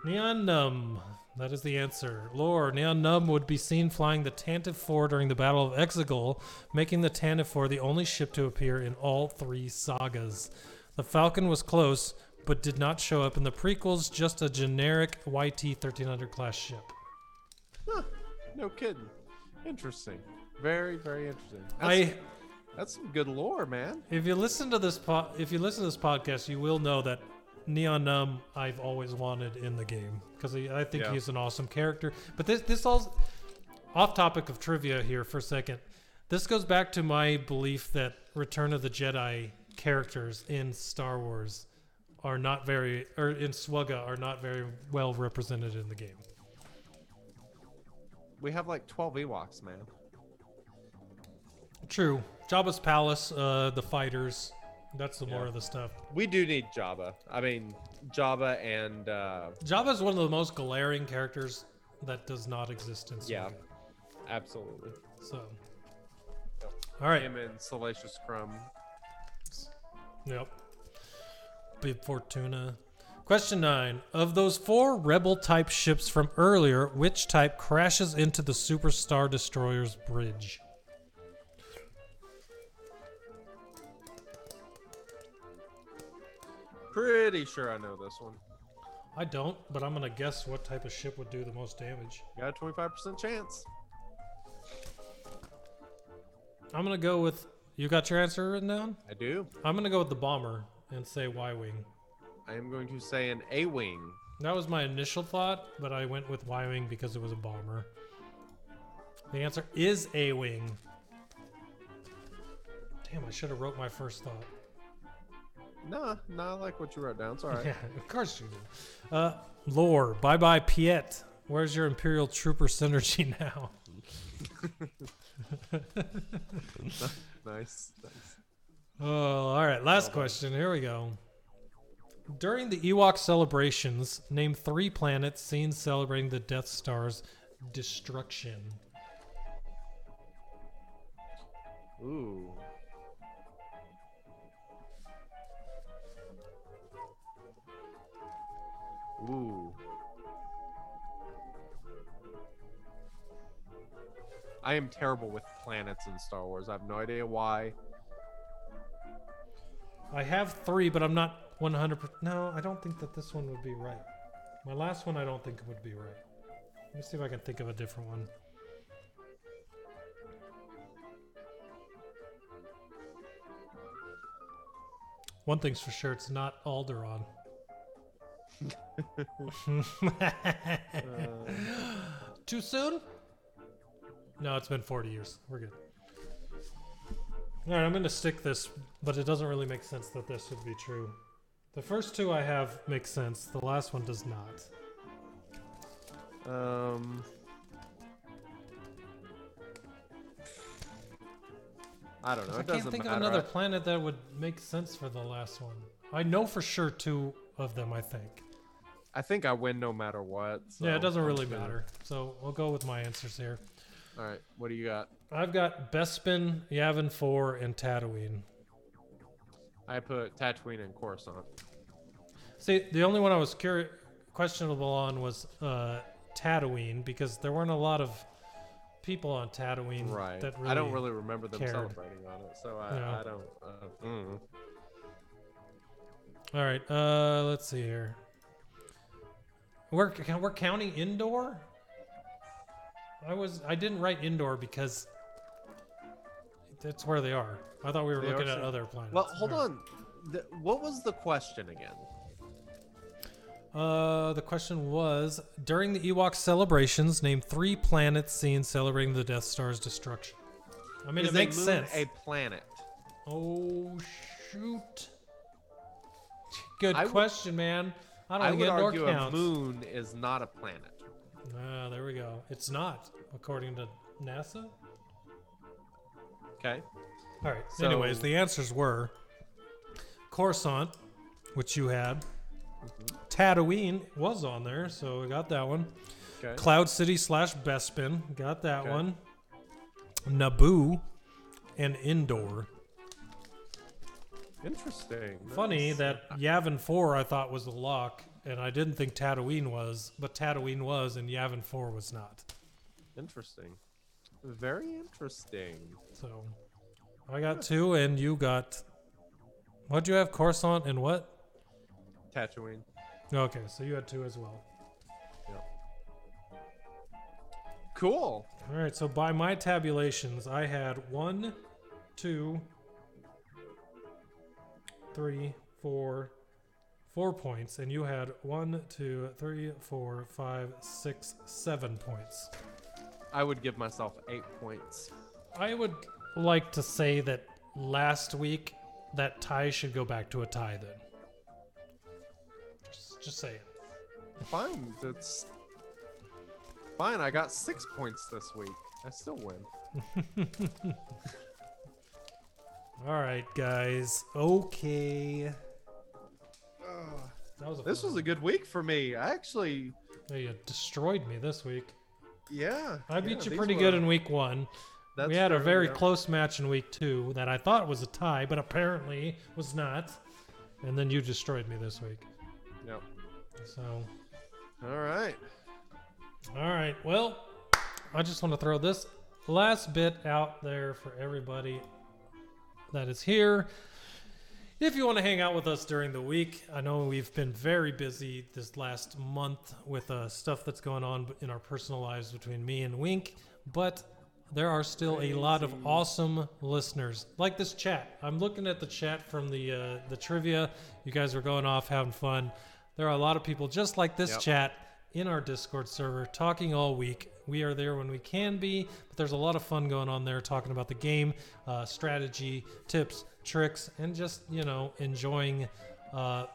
Nien Nunb. That is the answer. Lore. Nien Nunb would be seen flying the Tantive 4 during the Battle of Exegol, making the Tantive 4 the only ship to appear in all three sagas. The Falcon was close, but did not show up in the prequels, just a generic YT 1300 class ship. Huh. No kidding. Interesting. Very, very interesting. That's, I that's some good lore, man. if you listen to this po- if you listen to this podcast, you will know that Nien Nunb I've always wanted in the game because I think Yeah. he's an awesome character. But this this all off topic of trivia here for a second. This goes back to my belief that Return of the Jedi characters in Star Wars are not very or in Swugga are not very well represented in the game. We have like 12 Ewoks, man. True. Jabba's palace, uh, the fighters. That's the more of the stuff. We do need Jabba. I mean, Jabba and uh, Jabba is one of the most glaring characters that does not exist in yeah, Swugga. absolutely. So, all right. Him and Salacious Crumb. Yep. Bib Fortuna. Question nine. Of those four rebel type ships from earlier, which type crashes into the Superstar Destroyer's bridge? Pretty sure I know this one. I don't, but I'm gonna guess what type of ship would do the most damage. You Got a 25% chance. I'm gonna go with. You got your answer written down? I do. I'm gonna go with the bomber and say Y wing. I am going to say an A wing. That was my initial thought, but I went with Y wing because it was a bomber. The answer is A wing. Damn, I should have wrote my first thought. Nah, nah, I like what you wrote down. It's all right. Yeah, of course you do. Uh, lore. Bye bye, Piett. Where's your Imperial Trooper synergy now? nice, nice. Oh, all right. Last question. Here we go. During the Ewok celebrations, name three planets seen celebrating the Death Star's destruction. Ooh. Ooh. I am terrible with planets in Star Wars. I have no idea why. I have three, but I'm not 100. No, I don't think that this one would be right. My last one, I don't think it would be right. Let me see if I can think of a different one. One thing's for sure, it's not Alderaan. Too soon? No, it's been 40 years. We're good. All right, I'm going to stick this, but it doesn't really make sense that this would be true. The first two I have make sense. The last one does not. Um. I don't know. I can't think matter. of another planet that would make sense for the last one. I know for sure two of them. I think. I think I win no matter what. yeah, it doesn't really gonna- matter. So we'll go with my answers here. All right, what do you got? I've got Bespin, Yavin 4, and Tatooine. I put Tatooine and Coruscant. See, the only one I was curi- questionable on was uh, Tatooine because there weren't a lot of people on Tatooine Right. that really I don't really remember them cared. celebrating on it, so I, Yeah. I don't. Uh, mm. All right, uh, let's see here. We're we're counting Endor. I was I didn't write Endor because that's where they are. I thought we were They looking at so- other planets. Well, hold All right. on. The, what was the question again? Uh, the question was during the Ewok celebrations, name three planets seen celebrating the Death Star's destruction. I mean, Is it makes moon sense. A planet. Oh shoot! Good I would- question, man. I don't I think would argue counts. a moon is not a planet. Ah, there we go. It's not, according to NASA. Okay. All right. So- Anyways, the answers were Coruscant, which you had. Tatooine was on there, so we got that one. Okay. Cloud City slash Bespin, got that Okay. one. Naboo and Endor. Interesting. Funny Nice. that Yavin 4 I thought was a lock, and I didn't think Tatooine was, but Tatooine was, and Yavin 4 was not. Interesting. Very interesting. So I got two, and you got. What'd you have? Coruscant and what? Tatooine. Okay, so you had two as well. Yeah. Cool. All right, so by my tabulations, I had one, two, three, four, four points, and you had one, two, three, four, five, six, seven points. I would give myself eight points. I would like to say that last week that tie should go back to a tie then. Just, just saying. Fine. That's fine. I got six points this week. I still win. All right, guys. Okay. That was a This was a good week for me. I actually, Oh, you destroyed me this week. yeah. I beat yeah, you pretty were- good in week one. That's we had a very yeah. close match in week two that I thought was a tie, but apparently was not. And then you destroyed me this week. Yep. So, All right. all right. Well, I just want to throw this last bit out there for everybody that is here. If you want to hang out with us during the week, I know we've been very busy this last month with uh, stuff that's going on in our personal lives between me and Wink, but there are still a lot of awesome listeners like this chat. I'm looking at the chat from the uh, the trivia. You guys are going off having fun. There are a lot of people just like this Yep. chat in our Discord server talking all week. We are there when we can be, but there's a lot of fun going on there talking about the game, uh, strategy, tips, tricks, and just, you know, enjoying uh,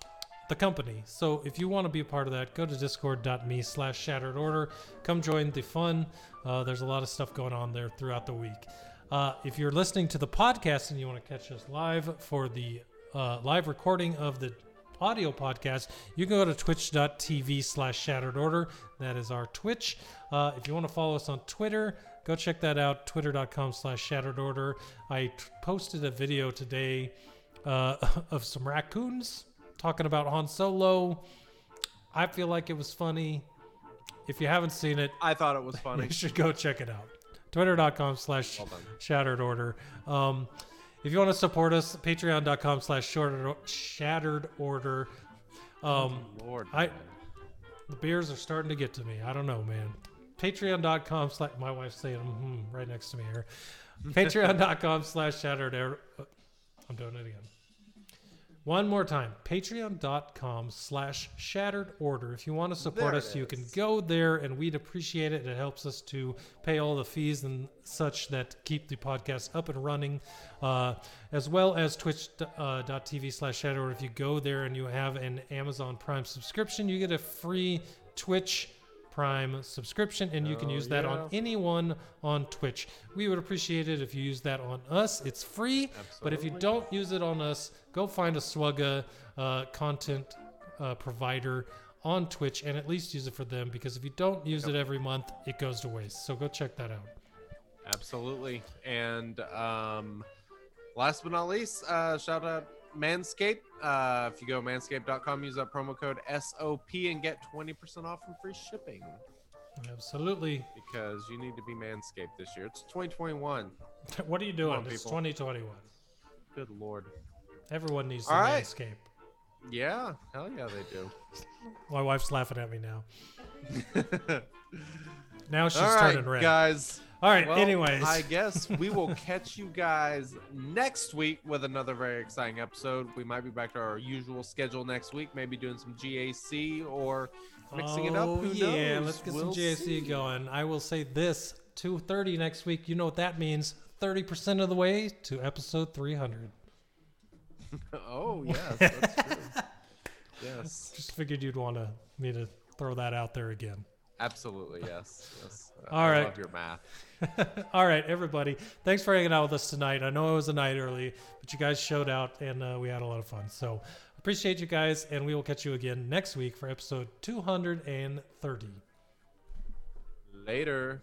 the company. So if you want to be a part of that, go to discord.me slash shattered order. Come join the fun. Uh, there's a lot of stuff going on there throughout the week. Uh, if you're listening to the podcast and you want to catch us live for the uh, live recording of the audio podcast, you can go to twitch.tv slash shattered order. That is our Twitch. Uh, if you want to follow us on Twitter, go check that out, twitter.com slash shattered order. I t- posted a video today uh, of some raccoons talking about Han Solo. I feel like it was funny. If you haven't seen it, I thought it was funny. you should go check it out. Twitter.com slash Well shattered order. Um, if you want to support us, patreon.com slash shorted- shattered order. Um, Lord. I- the beers are starting to get to me. I don't know, man. Patreon.com slash my wife's saying mm, right next to me here. Patreon.com slash shattered. I'm doing it again. One more time. Patreon.com slash shattered order. If you want to support There us, you can go there and we'd appreciate it. It helps us to pay all the fees and such that keep the podcast up and running, uh, as well as twitch.tv slash shattered order. If you go there and you have an Amazon Prime subscription, you get a free Twitch Prime subscription, and you can use that on anyone on Twitch. We would appreciate it if you use that on us. It's free, but if you don't use it on us, go find a Swugga uh, content uh, provider on Twitch and at least use it for them because if you don't use it every month, it goes to waste. So go check that out. Absolutely. And um, last but not least, uh, shout out Manscaped. Uh, if you go manscaped.com, use that promo code SOP and get 20% off from free shipping Absolutely. because you need to be Manscaped this year. It's 2021. what are you doing? on, It's people. 2021. Good Lord. Everyone needs to right. manscape. Yeah, hell yeah, they do. My wife's laughing at me now. Now she's All right, turning red. guys. All right. Well, anyways, I guess we will catch you guys next week with another very exciting episode. We might be back to our usual schedule next week, maybe doing some GAC or mixing it up. Oh, Who yeah, knows? let's get We'll some GAC see. going. I will say this: 2:30 next week. You know what that means? 30% of the way to episode 300. oh yes, that's true. yes, Just figured you'd want to me to throw that out there again. absolutely yes. Yes. All I right. love your math. All right, everybody. Thanks for hanging out with us tonight. I know it was a night early, but you guys showed out and uh, we had a lot of fun. So appreciate you guys, and we will catch you again next week for episode 230. Later.